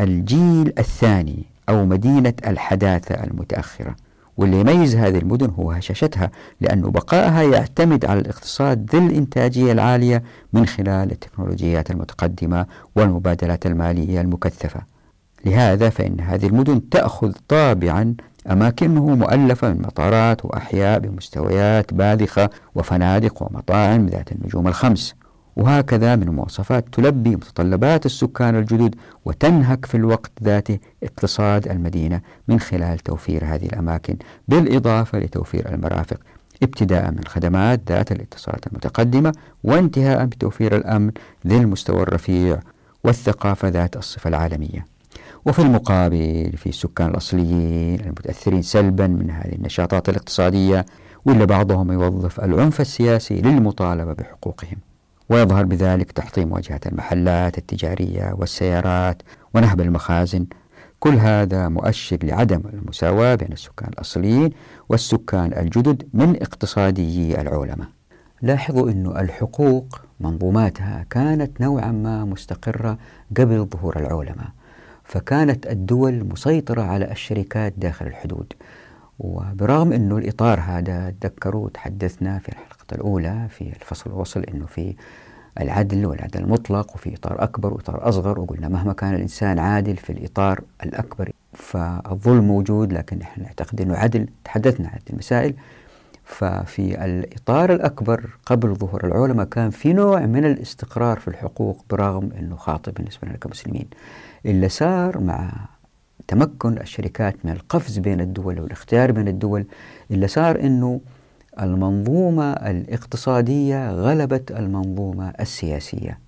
الجيل الثاني أو مدينة الحداثة المتأخرة. واللي يميز هذه المدن هو هشاشتها لأن بقائها يعتمد على الاقتصاد ذي الإنتاجية العالية من خلال التكنولوجيات المتقدمة والمبادلات المالية المكثفة. لهذا فإن هذه المدن تأخذ طابعا أماكنه مؤلفة من مطارات وأحياء بمستويات باذخة وفنادق ومطاعم ذات النجوم الخمس. وهكذا من مواصفات تلبي متطلبات السكان الجدد وتنهك في الوقت ذاته اقتصاد المدينة من خلال توفير هذه الأماكن بالإضافة لتوفير المرافق ابتداء من الخدمات ذات الاتصالات المتقدمة وانتهاء بتوفير الأمن ذي المستوى الرفيع والثقافة ذات الصفة العالمية. وفي المقابل في السكان الأصليين المتأثرين سلبا من هذه النشاطات الاقتصادية ولا بعضهم يوظف العنف السياسي للمطالبة بحقوقهم ويظهر بذلك تحطيم واجهات المحلات التجارية والسيارات ونهب المخازن. كل هذا مؤشر لعدم المساواة بين السكان الأصليين والسكان الجدد من اقتصاديي العولمة. لاحظوا أن الحقوق منظوماتها كانت نوعا ما مستقرة قبل ظهور العولمة فكانت الدول مسيطرة على الشركات داخل الحدود. وبرغم أنه الإطار هذا تذكروا تحدثنا في الحلقة الأولى في الفصل الوصل أنه في العدل والعدل المطلق وفي إطار أكبر وإطار أصغر وقلنا مهما كان الإنسان عادل في الإطار الأكبر فالظلم موجود لكن نحن نعتقد أنه عدل. تحدثنا عن المسائل. ففي الإطار الأكبر قبل ظهور العلماء كان في نوع من الاستقرار في الحقوق برغم أنه خاطئ بالنسبة لنا كمسلمين. اللي صار مع تمكن الشركات من القفز بين الدول والاختيار بين الدول اللي صار أنه المنظومة الاقتصادية غلبت المنظومة السياسية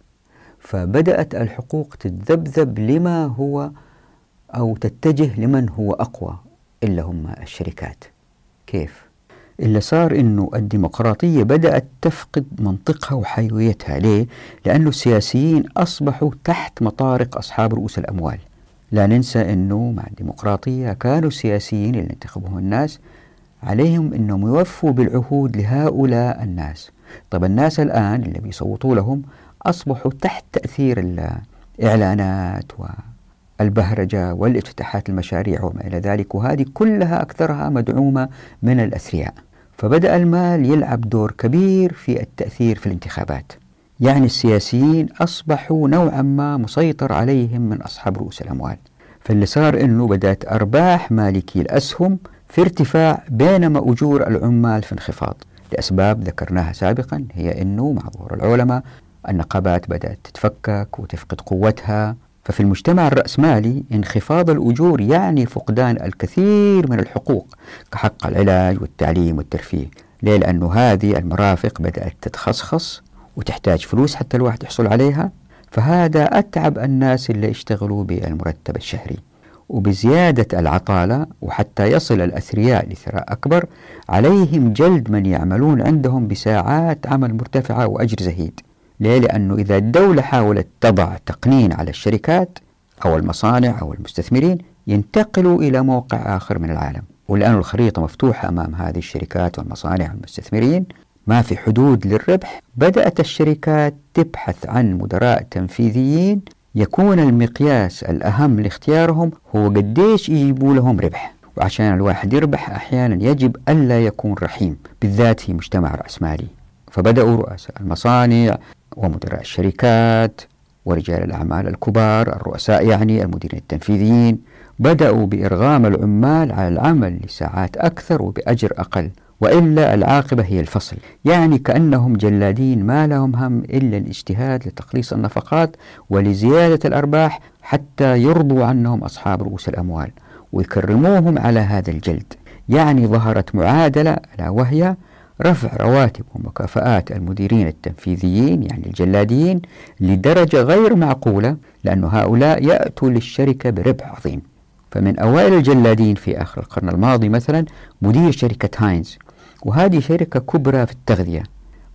فبدأت الحقوق تتذبذب لما هو أو تتجه لمن هو أقوى إلا هم الشركات كيف؟ اللي صار إنه الديمقراطية بدأت تفقد منطقها وحيويتها، ليه؟ لأنه السياسيين أصبحوا تحت مطارق أصحاب رؤوس الأموال. لا ننسى إنه مع الديمقراطية كانوا السياسيين اللي انتخبهم الناس عليهم إنهم يوفوا بالعهود لهؤلاء الناس. طب الناس الآن اللي بيصوتوا لهم أصبحوا تحت تأثير الإعلانات والبهرجه والافتتاحات المشاريع وما إلى ذلك وهذه كلها أكثرها مدعومة من الأثرياء. فبدأ المال يلعب دور كبير في التأثير في الانتخابات. يعني السياسيين أصبحوا نوعا ما مسيطر عليهم من أصحاب رؤوس الأموال. فاللي صار أنه بدأت أرباح مالكي الأسهم في ارتفاع بينما أجور العمال في انخفاض. لأسباب ذكرناها سابقا هي أنه مع ظهور العلماء النقابات بدأت تتفكك وتفقد قوتها ففي المجتمع الرأسمالي انخفاض الأجور يعني فقدان الكثير من الحقوق كحق العلاج والتعليم والترفيه. ليه؟ لأنه هذه المرافق بدأت تتخصخص وتحتاج فلوس حتى الواحد يحصل عليها. فهذا أتعب الناس اللي يشتغلوا بالمرتب الشهري. وبزيادة العطالة وحتى يصل الأثرياء لثراء أكبر عليهم جلد من يعملون عندهم بساعات عمل مرتفعة وأجر زهيد. ليه؟ لأنه إذا الدولة حاولت تضع تقنين على الشركات أو المصانع أو المستثمرين ينتقلوا إلى موقع آخر من العالم. والآن الخريطة مفتوحة أمام هذه الشركات والمصانع والمستثمرين. ما في حدود للربح. بدأت الشركات تبحث عن مدراء تنفيذيين. يكون المقياس الأهم لاختيارهم هو قديش يجيبوا لهم ربح. وعشان الواحد يربح أحيانا يجب ألا يكون رحيم. بالذات في مجتمع رأسمالي. فبدأوا رؤساء المصانع ومدراء الشركات ورجال الأعمال الكبار الرؤساء يعني المديرين التنفيذيين بدأوا بإرغام العمال على العمل لساعات أكثر وبأجر أقل وإلا العاقبة هي الفصل. يعني كأنهم جلادين ما لهم هم إلا الاجتهاد لتقليص النفقات ولزيادة الأرباح حتى يرضوا عنهم أصحاب رؤوس الأموال ويكرموهم على هذا الجلد. يعني ظهرت معادلة ألا وهي رفع رواتب ومكافآت المديرين التنفيذيين يعني الجلاديين لدرجة غير معقولة لأن هؤلاء يأتوا للشركة بربح عظيم. فمن أوائل الجلادين في آخر القرن الماضي مثلا مدير شركة هاينز وهذه شركة كبرى في التغذية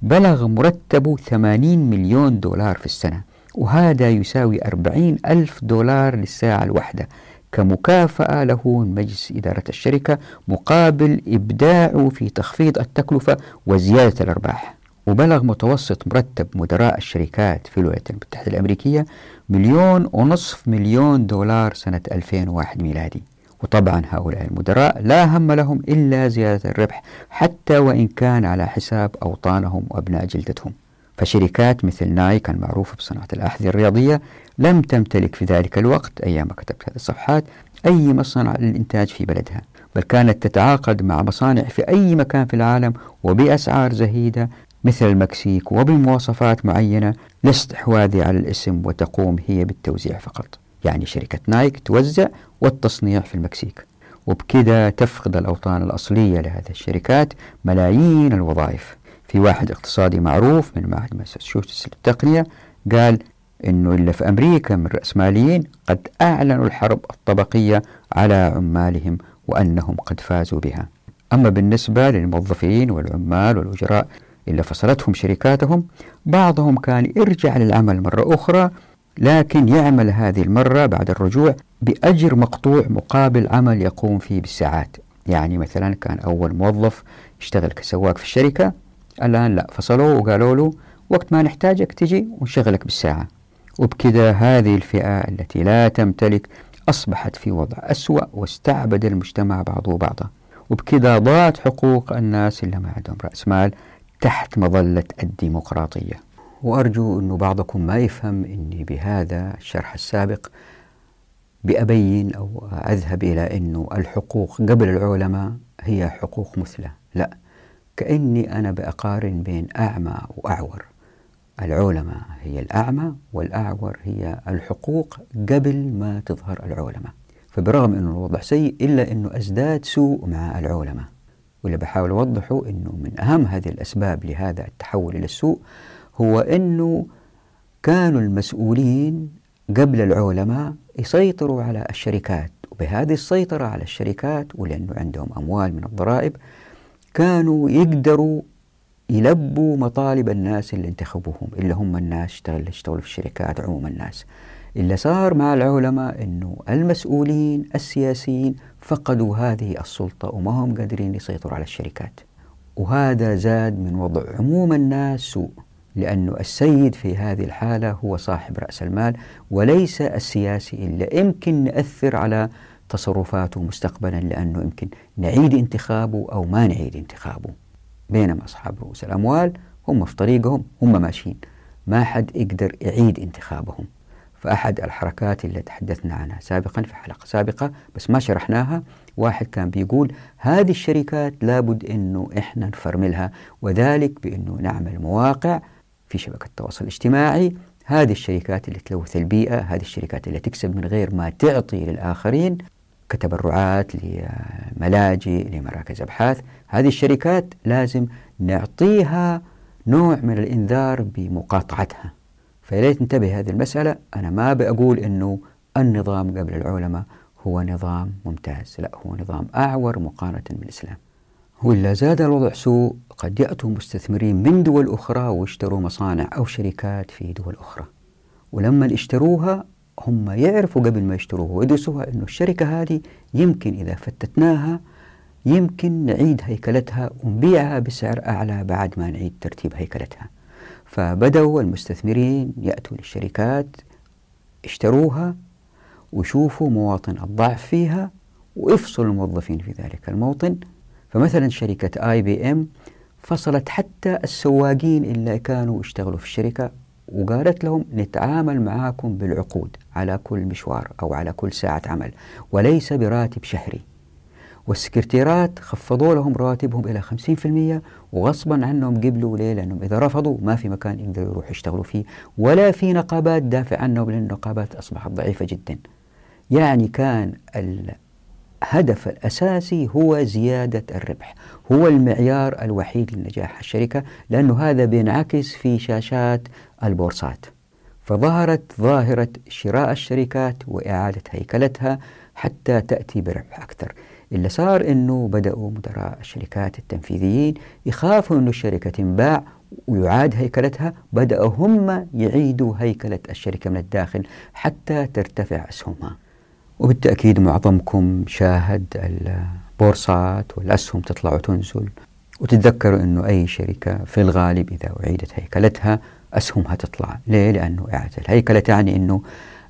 بلغ مرتبه 80 مليون دولار في السنة وهذا يساوي 40 ألف دولار للساعة الواحدة. كمكافأة له من مجلس إدارة الشركة مقابل إبداعه في تخفيض التكلفة وزيادة الأرباح. وبلغ متوسط مرتب مدراء الشركات في الولايات المتحدة الأمريكية مليون ونصف مليون دولار سنة 2001 ميلادي. وطبعا هؤلاء المدراء لا هم لهم إلا زيادة الربح حتى وإن كان على حساب أوطانهم وأبناء جلدتهم. فشركات مثل نايك المعروفة بصناعة الأحذية الرياضية لم تمتلك في ذلك الوقت أيام كتبت هذه الصفحات أي مصنع للإنتاج في بلدها بل كانت تتعاقد مع مصانع في أي مكان في العالم وبأسعار زهيدة مثل المكسيك وبمواصفات معينة لاستحواذ على الاسم وتقوم هي بالتوزيع فقط. يعني شركة نايك توزع والتصنيع في المكسيك. وبكذا تفقد الأوطان الأصلية لهذه الشركات ملايين الوظائف. في واحد اقتصادي معروف من معهد ماساتشوستس للتقنية قال أنه إلا في أمريكا من رأسماليين قد أعلنوا الحرب الطبقية على عمالهم وأنهم قد فازوا بها. أما بالنسبة للموظفين والعمال والأجراء إلا فصلتهم شركاتهم بعضهم كان يرجع للعمل مرة أخرى لكن يعمل هذه المرة بعد الرجوع بأجر مقطوع مقابل عمل يقوم فيه بالساعات. يعني مثلا كان أول موظف يشتغل كسواق في الشركة الآن لا فصلوه وقالوا له وقت ما نحتاجك تجي ونشغلك بالساعة. وبكذا هذه الفئة التي لا تمتلك أصبحت في وضع أسوأ واستعبد المجتمع بعضه بعضا. وبكذا ضاعت حقوق الناس اللي ما عندهم رأس مال تحت مظلة الديمقراطية. وأرجو أن بعضكم ما يفهم أني بهذا الشرح السابق بأبين أو أذهب إلى أنه الحقوق قبل العلماء هي حقوق مثلى لا كأني أنا بأقارن بين أعمى وأعور. العلماء هي الأعمى والأعور هي الحقوق قبل ما تظهر العلماء. فبرغم أنه الوضع سيء إلا أنه أزداد سوء مع العلماء. واللي بحاول أوضحه أنه من أهم هذه الأسباب لهذا التحول إلى السوء هو أنه كانوا المسؤولين قبل العلماء يسيطروا على الشركات. وبهذه السيطرة على الشركات ولأنه عندهم أموال من الضرائب كانوا يقدروا يلبوا مطالب الناس اللي انتخبوهم اللي هم الناس اشتغل يشتغلوا في الشركات عموم الناس. اللي صار مع العلماء إنه المسؤولين السياسيين فقدوا هذه السلطة وما هم قادرين يسيطروا على الشركات. وهذا زاد من وضع عموم الناس سوء لأن السيد في هذه الحالة هو صاحب رأس المال وليس السياسي اللي يمكن نأثر على تصرفاته مستقبلا لأنه يمكن نعيد انتخابه أو ما نعيد انتخابه. بينما أصحاب رؤوس الأموال هم في طريقهم هم ماشيين. ما حد يقدر يعيد انتخابهم. فأحد الحركات اللي تحدثنا عنها سابقا في حلقة سابقة بس ما شرحناها واحد كان بيقول هذه الشركات لابد أنه إحنا نفرملها وذلك بأنه نعمل مواقع في شبكة التواصل الاجتماعي. هذه الشركات اللي تلوث البيئة هذه الشركات اللي تكسب من غير ما تعطي للآخرين كتبرعات لملاجئ لمراكز أبحاث. هذه الشركات لازم نعطيها نوع من الإنذار بمقاطعتها. فياريت ننتبه هذه المسألة أنا ما بقول أنه النظام قبل العلماء هو نظام ممتاز. لا هو نظام أعور مقارنة بالإسلام. وإلا زاد الوضع سوء قد يأتوا مستثمرين من دول أخرى ويشتروا مصانع أو شركات في دول أخرى. ولما اشتروها هم يعرفوا قبل ما يشتروها ويدرسوها أنه الشركة هذه يمكن إذا فتتناها يمكن نعيد هيكلتها ونبيعها بسعر أعلى بعد ما نعيد ترتيب هيكلتها. فبدأوا المستثمرين يأتوا للشركات اشتروها ويشوفوا مواطن الضعف فيها ويفصلوا الموظفين في ذلك الموطن. فمثلا شركة آي بي إم فصلت حتى السواقين اللي كانوا يشتغلوا في الشركة وقالت لهم نتعامل معاكم بالعقود على كل مشوار أو على كل ساعة عمل وليس براتب شهري. والسكرتيرات خفضوا لهم رواتبهم إلى 50% وغصبا عنهم قبلوا ليه لأنهم إذا رفضوا ما في مكان يقدروا يروحوا يشتغلوا فيه ولا في نقابات دافع عنهم لأن النقابات أصبحت ضعيفة جدا. يعني كان الهدف الأساسي هو زيادة الربح هو المعيار الوحيد لنجاح الشركة لأنه هذا بينعكس في شاشات البورصات. فظهرت ظاهرة شراء الشركات وإعادة هيكلتها حتى تأتي بربح أكثر. اللي صار أنه بدأوا مدراء الشركات التنفيذيين يخافوا أنه الشركة تنباع ويعاد هيكلتها بدأوا هم يعيدوا هيكلة الشركة من الداخل حتى ترتفع أسهمها. وبالتأكيد معظمكم شاهد البورصات والأسهم تطلع وتنزل. وتتذكروا أنه أي شركة في الغالب إذا أعيدت هيكلتها أسهمها تطلع. ليه؟ لأنه إعادة الهيكلة تعني أنه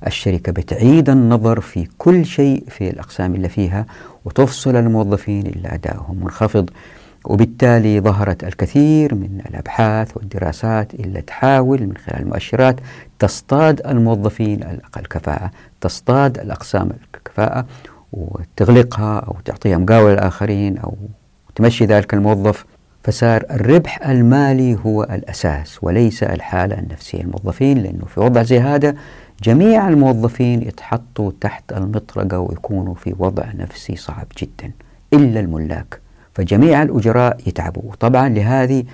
الشركة بتعيد النظر في كل شيء في الأقسام اللي فيها وتفصل الموظفين اللي أدائهم منخفض. وبالتالي ظهرت الكثير من الأبحاث والدراسات اللي تحاول من خلال المؤشرات تصطاد الموظفين الأقل كفاءة تصطاد الأقسام الكفاءة وتغلقها أو تعطيها مقاولة للآخرين أو تمشي ذلك الموظف. فصار الربح المالي هو الأساس وليس الحالة النفسية. الموظفين لأنه في وضع زي هذا جميع الموظفين يتحطوا تحت المطرقة ويكونوا في وضع نفسي صعب جدا. إلا الملاك. فجميع الأجراء يتعبوا. طبعا لهذه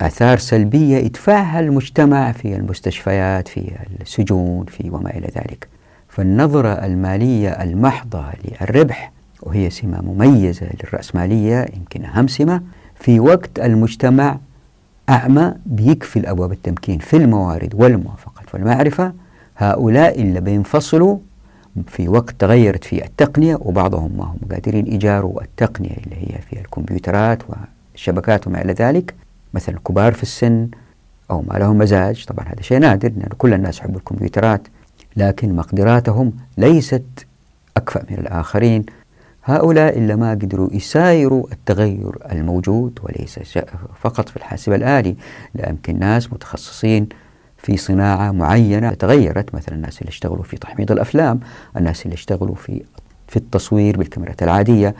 آثار سلبية يدفعها المجتمع في المستشفيات في السجون في وما إلى ذلك. فالنظرة المالية المحضة للربح وهي سمة مميزة للرأسمالية يمكن أهم سمة في وقت المجتمع أعمى بيكفي أبواب التمكين في الموارد والموافقة. والمعرفة هؤلاء اللي بينفصلوا في وقت تغيرت فيه التقنية وبعضهم ما هم قادرين يجاروا التقنية اللي هي في الكمبيوترات والشبكات وما إلى ذلك. مثلا كبار في السن أو ما لهم مزاج. طبعا هذا شيء نادر لأن كل الناس يحبوا الكمبيوترات لكن مقدراتهم ليست أكفأ من الآخرين. هؤلاء اللي ما قدروا يسايروا التغير الموجود وليس فقط في الحاسب الآلي لا يمكن ناس متخصصين في صناعة معينة. تغيرت مثلا الناس اللي اشتغلوا في تحميض الأفلام الناس اللي اشتغلوا في في التصوير بالكاميرات العادية.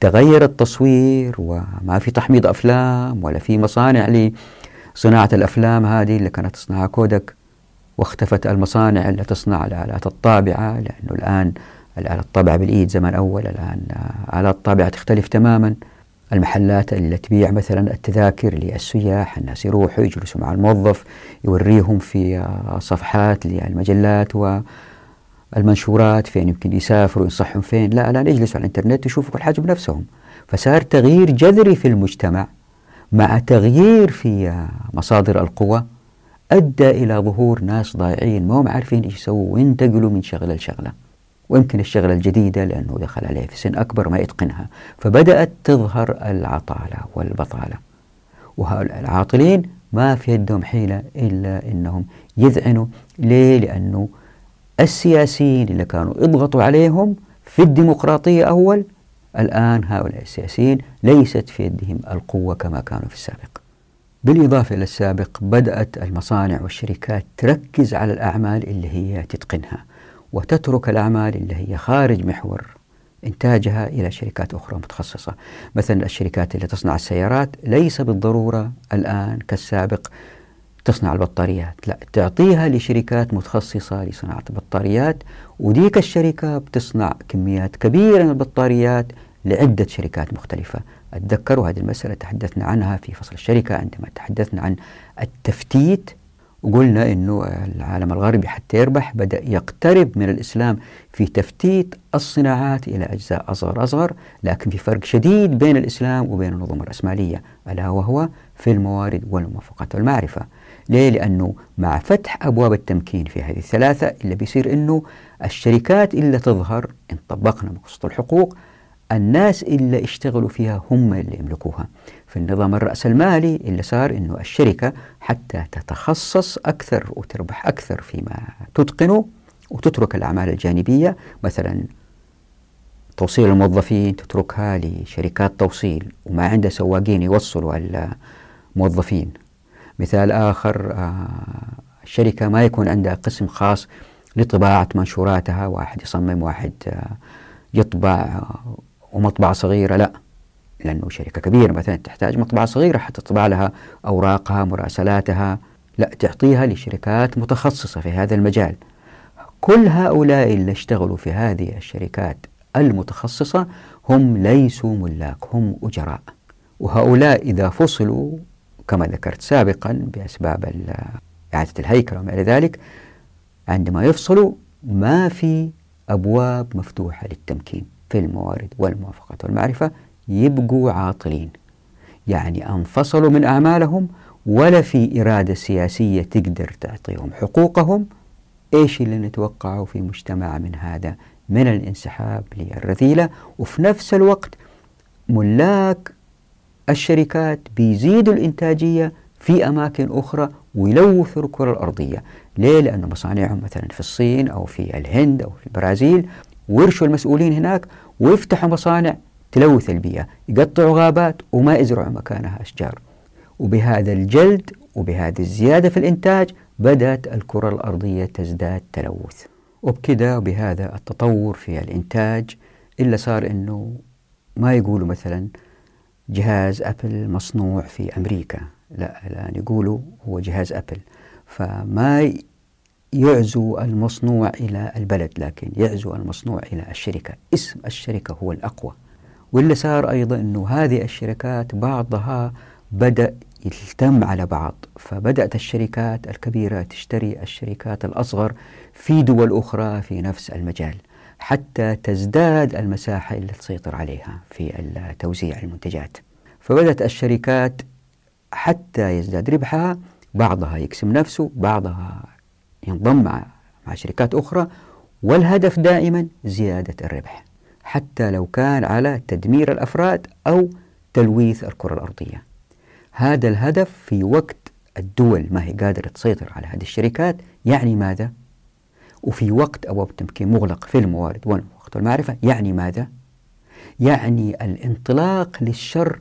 تغير التصوير وما في تحميض أفلام ولا في مصانع لصناعة الأفلام هذه اللي كانت تصنعها كودك واختفت المصانع اللي تصنع الآلات الطابعة لأنه الآن الآلة الطابعة بالإيد زمان أول الآن آلات الطابعة تختلف تماما. المحلات اللي تبيع مثلا التذاكر للسياح الناس يروحوا يجلسوا مع الموظف يوريهم في صفحات للمجلات والمنشورات فين يمكن يسافروا ينصحهم فين. لا الآن يجلسوا على الإنترنت يشوفوا كل حاجة بنفسهم. فصار تغيير جذري في المجتمع مع تغيير في مصادر القوة أدى إلى ظهور ناس ضايعين ما هم عارفين إيش يسووا وينتقلوا من شغلة لشغلة. ويمكن الشغلة الجديدة لأنه دخل عليه في سن أكبر ما يتقنها فبدأت تظهر العطالة والبطالة. وهؤلاء العاطلين ما في يدهم حيلة إلا أنهم يذعنوا. ليه؟ لأنه السياسيين اللي كانوا يضغطوا عليهم في الديمقراطية أول الآن هؤلاء السياسيين ليست في يدهم القوة كما كانوا في السابق. بالإضافة إلى السابق بدأت المصانع والشركات تركز على الأعمال اللي هي تتقنها. وتترك الأعمال اللي هي خارج محور إنتاجها إلى شركات أخرى متخصصة. مثلا الشركات اللي تصنع السيارات ليس بالضرورة الآن كالسابق تصنع البطاريات. لا تعطيها لشركات متخصصة لصناعة البطاريات وديك الشركة بتصنع كميات كبيرة من البطاريات لعدة شركات مختلفة. أتذكروا هذه المسألة تحدثنا عنها في فصل الشركة عندما تحدثنا عن التفتيت وقلنا أنه العالم الغربي حتى يربح بدأ يقترب من الإسلام في تفتيت الصناعات إلى أجزاء أصغر أصغر لكن في فرق شديد بين الإسلام وبين النظم الرأسمالية ألا وهو في الموارد والموافقات والمعرفة ليه؟ لأنه مع فتح أبواب التمكين في هذه الثلاثة اللي بيصير أنه الشركات اللي تظهر إن طبقنا مقصود الحقوق الناس اللي اشتغلوا فيها هم اللي يملكوها. في النظام الرأسمالي اللي صار أنه الشركة حتى تتخصص أكثر وتربح أكثر فيما تتقنه وتترك الأعمال الجانبية مثلا توصيل الموظفين تتركها لشركات توصيل وما عندها سواقين يوصلوا الموظفين. مثال آخر آه، الشركة ما يكون عندها قسم خاص لطباعة منشوراتها واحد يصمم واحد آه، يطبع آه، ومطبعة صغيرة لا. لأنه شركة كبيرة مثلا تحتاج مطبعة صغيرة حتى تطبع لها أوراقها مراسلاتها. لا تعطيها لشركات متخصصة في هذا المجال. كل هؤلاء اللي اشتغلوا في هذه الشركات المتخصصة هم ليسوا ملاك هم أجراء. وهؤلاء إذا فصلوا كما ذكرت سابقا بأسباب إعادة الهيكل وما إلى ذلك عندما يفصلوا ما في أبواب مفتوحة للتمكين. في الموارد والموافقات والمعرفة يبقوا عاطلين. يعني انفصلوا من أعمالهم ولا في إرادة سياسية تقدر تعطيهم حقوقهم إيش اللي نتوقعه في مجتمع من هذا؟ من الانسحاب للرذيلة وفي نفس الوقت ملاك الشركات بيزيدوا الإنتاجية في أماكن أخرى ويلوثوا الكرة الأرضية. ليه؟ لأن مصانعهم مثلا في الصين أو في الهند أو في البرازيل ورشوا المسؤولين هناك ويفتحوا مصانع تلوث البيئة يقطعوا غابات وما يزرعوا مكانها أشجار. وبهذا الجلد وبهذه الزيادة في الإنتاج بدأت الكرة الأرضية تزداد تلوث. وبكذا بهذا التطور في الإنتاج إلا صار أنه ما يقولوا مثلا جهاز أبل مصنوع في أمريكا لا الآن يقولوا هو جهاز أبل. فما يعزو المصنوع إلى البلد لكن يعزو المصنوع إلى الشركة. اسم الشركة هو الأقوى. واللي صار أيضا أنه هذه الشركات بعضها بدأ يلتم على بعض. فبدأت الشركات الكبيرة تشتري الشركات الأصغر في دول أخرى في نفس المجال حتى تزداد المساحة اللي تسيطر عليها في توزيع المنتجات. فبدأت الشركات حتى يزداد ربحها بعضها يقسم نفسه بعضها ينضم مع, شركات أخرى والهدف دائما زيادة الربح حتى لو كان على تدمير الأفراد أو تلويث الكرة الأرضية هذا الهدف في وقت الدول ما هي قادرة تسيطر على هذه الشركات يعني ماذا؟ وفي وقت أبواب التمكين مغلق في الموارد والوقت والمعرفة يعني ماذا؟ يعني الانطلاق للشر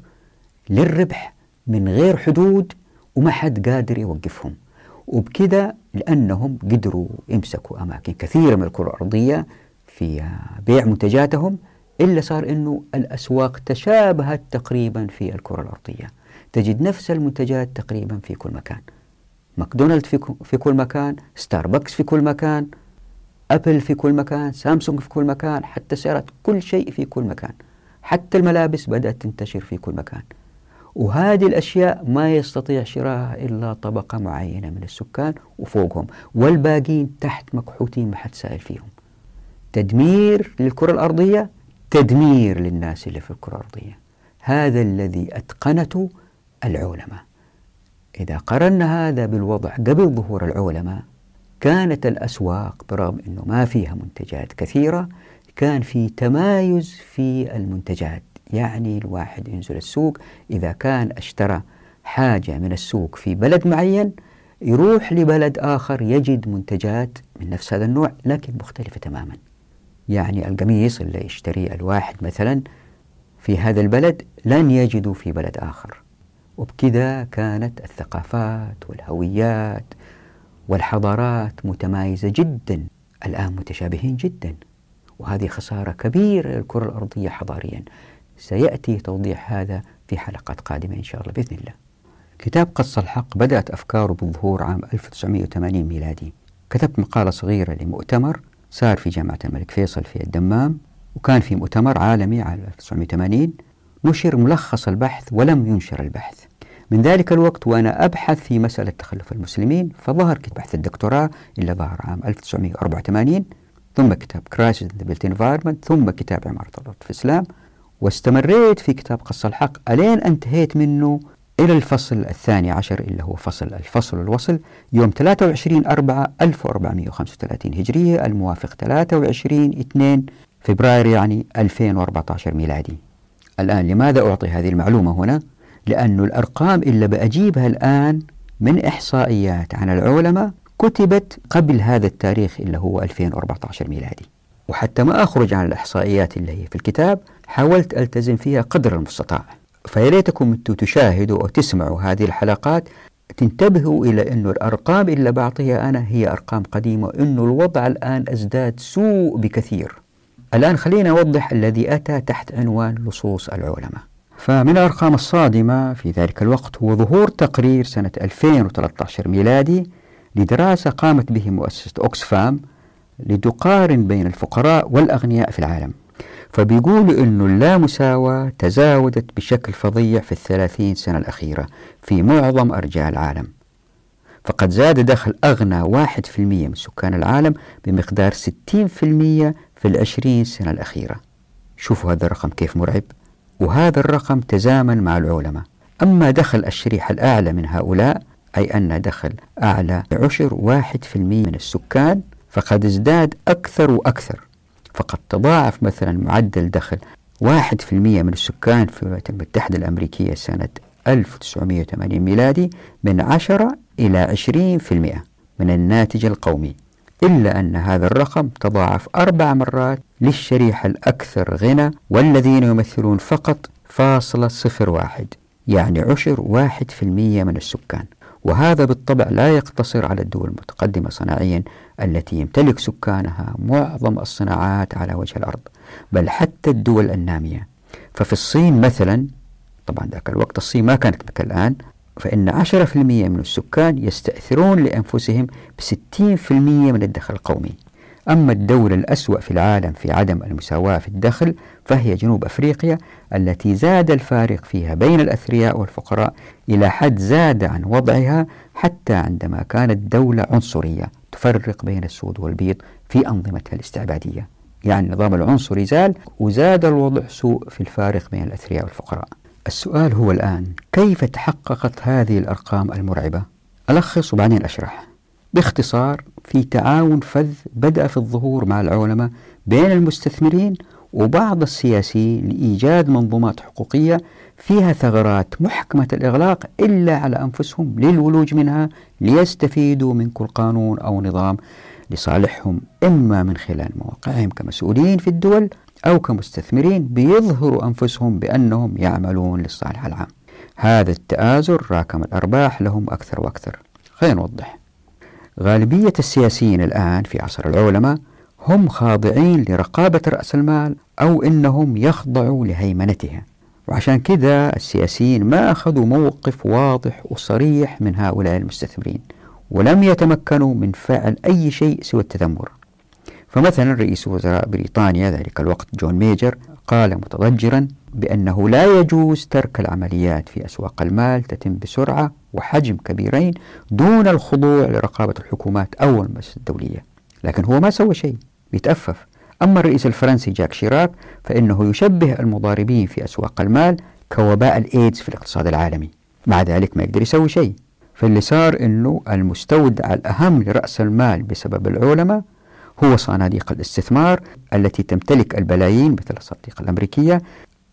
للربح من غير حدود وما حد قادر يوقفهم وبكذا لأنهم قدروا يمسكوا أماكن كثيرة من الكرة الأرضية في بيع منتجاتهم إلا صار أنه الأسواق تشابهت تقريبا في الكرة الأرضية. تجد نفس المنتجات تقريبا في كل مكان. ماكدونالد في, كل مكان ستاربكس في كل مكان أبل في كل مكان سامسونج في كل مكان حتى السيارات كل شيء في كل مكان. حتى الملابس بدأت تنتشر في كل مكان. وهذه الأشياء ما يستطيع شراءها إلا طبقة معينة من السكان وفوقهم والباقين تحت مكحوتين ما حد سائل فيهم. تدمير للكرة الأرضية تدمير للناس اللي في الكرة الأرضية. هذا الذي أتقنته العلماء. إذا قرنا هذا بالوضع قبل ظهور العلماء كانت الأسواق برغم أنه ما فيها منتجات كثيرة كان في تمايز في المنتجات. يعني الواحد ينزل السوق. إذا كان أشترى حاجة من السوق في بلد معين يروح لبلد آخر يجد منتجات من نفس هذا النوع لكن مختلفة تماما. يعني القميص اللي يشتريه الواحد مثلا في هذا البلد لن يجدوا في بلد آخر. وبكذا كانت الثقافات والهويات والحضارات متمايزة جدا الآن متشابهين جدا. وهذه خسارة كبيرة للكرة الأرضية حضاريا. سيأتي توضيح هذا في حلقات قادمة إن شاء الله بإذن الله. كتاب قص الحق بدأت أفكاره بالظهور عام 1980 ميلادي. كتبت مقالة صغيرة لمؤتمر صار في جامعة الملك فيصل في الدمام وكان في مؤتمر عالمي عام 1980 نشر ملخص البحث ولم ينشر البحث. من ذلك الوقت وأنا أبحث في مسألة تخلف المسلمين فظهر بحث الدكتوراه اللي ظهر عام 1984 ثم كتاب Crisis in the Built Environment ثم كتاب عمارة الأرض في الإسلام واستمريت في كتاب قص الحق إلين انتهيت منه إلى الفصل الثاني عشر اللي هو فصل الفصل الوصل يوم 23 4 1435 هجرية الموافق 23 2 فبراير يعني 2014 ميلادي الآن لماذا أعطي هذه المعلومة هنا؟ لأن الأرقام اللي بأجيبها الآن من إحصائيات عن العلماء كتبت قبل هذا التاريخ اللي هو 2014 ميلادي وحتى ما أخرج عن الإحصائيات اللي هي في الكتاب حاولت ألتزم فيها قدر المستطاع. فياريتكم أنتم تشاهدوا أو تسمعوا هذه الحلقات. تنتبهوا إلى أن الأرقام اللي بعطيها أنا هي أرقام قديمة أنه الوضع الآن أزداد سوء بكثير. الآن خلينا أوضح الذي أتى تحت عنوان لصوص العلماء. فمن الأرقام الصادمة في ذلك الوقت هو ظهور تقرير سنة 2013 ميلادي لدراسة قامت به مؤسسة أوكسفام لتقارن بين الفقراء والأغنياء في العالم. فبيقولوا أنه اللامساواة تزاودت بشكل فظيع في الثلاثين سنة الأخيرة في معظم أرجاء العالم. فقد زاد دخل أغنى واحد في المية من سكان العالم بمقدار ستين في المية في العشرين سنة الأخيرة. شوفوا هذا الرقم كيف مرعب. وهذا الرقم تزامن مع العلماء. أما دخل الشريحة الأعلى من هؤلاء أي أن دخل أعلى عشر واحد في المية من السكان فقد ازداد أكثر وأكثر. فقد تضاعف مثلا معدل دخل واحد في المية من السكان في الولايات المتحدة الأمريكية سنة 1980 ميلادي من 10 إلى 20 في المئة من الناتج القومي. إلا أن هذا الرقم تضاعف أربع مرات للشريحة الأكثر غنى والذين يمثلون فقط فاصلة صفر واحد يعني عشر واحد في المية من السكان. وهذا بالطبع لا يقتصر على الدول المتقدمة صناعيا التي يمتلك سكانها معظم الصناعات على وجه الأرض بل حتى الدول النامية. ففي الصين مثلا طبعا ذاك الوقت الصين ما كانت كالآن فإن 10% من السكان يستأثرون لأنفسهم ب 60% من الدخل القومي. أما الدولة الأسوأ في العالم في عدم المساواة في الدخل فهي جنوب أفريقيا التي زاد الفارق فيها بين الأثرياء والفقراء إلى حد زاد عن وضعها حتى عندما كانت دولة عنصرية. تفرق بين السود والبيض في أنظمتها الاستعبادية. يعني النظام العنصري زال وزاد الوضع سوء في الفارق بين الأثرياء والفقراء. السؤال هو الآن كيف تحققت هذه الأرقام المرعبة؟ ألخص وبعدين أشرح باختصار في تعاون فذ بدأ في الظهور مع العلماء بين المستثمرين وبعض السياسيين لإيجاد منظومات حقوقية فيها ثغرات محكمة الإغلاق إلا على أنفسهم للولوج منها ليستفيدوا من كل قانون أو نظام لصالحهم إما من خلال مواقعهم كمسؤولين في الدول أو كمستثمرين بيظهروا أنفسهم بأنهم يعملون للصالح العام. هذا التآزر راكم الأرباح لهم أكثر وأكثر. خلينا نوضح. غالبية السياسيين الآن في عصر العلماء هم خاضعين لرقابة رأس المال أو إنهم يخضعوا لهيمنتها. وعشان كذا السياسيين ما أخذوا موقف واضح وصريح من هؤلاء المستثمرين ولم يتمكنوا من فعل أي شيء سوى التذمر. فمثلا رئيس وزراء بريطانيا ذلك الوقت جون ميجر قال متضجرا بأنه لا يجوز ترك العمليات في أسواق المال تتم بسرعة وحجم كبيرين دون الخضوع لرقابة الحكومات أو المؤسسات الدولية. لكن هو ما سوى شيء. بيتأفف أما الرئيس الفرنسي جاك شيراك فإنه يشبه المضاربين في أسواق المال كوباء الإيدز في الاقتصاد العالمي. مع ذلك ما يقدر يسوي شيء. فاللي صار أنه المستودع الأهم لرأس المال بسبب العلماء هو صناديق الاستثمار التي تمتلك البلايين مثل الصناديق الأمريكية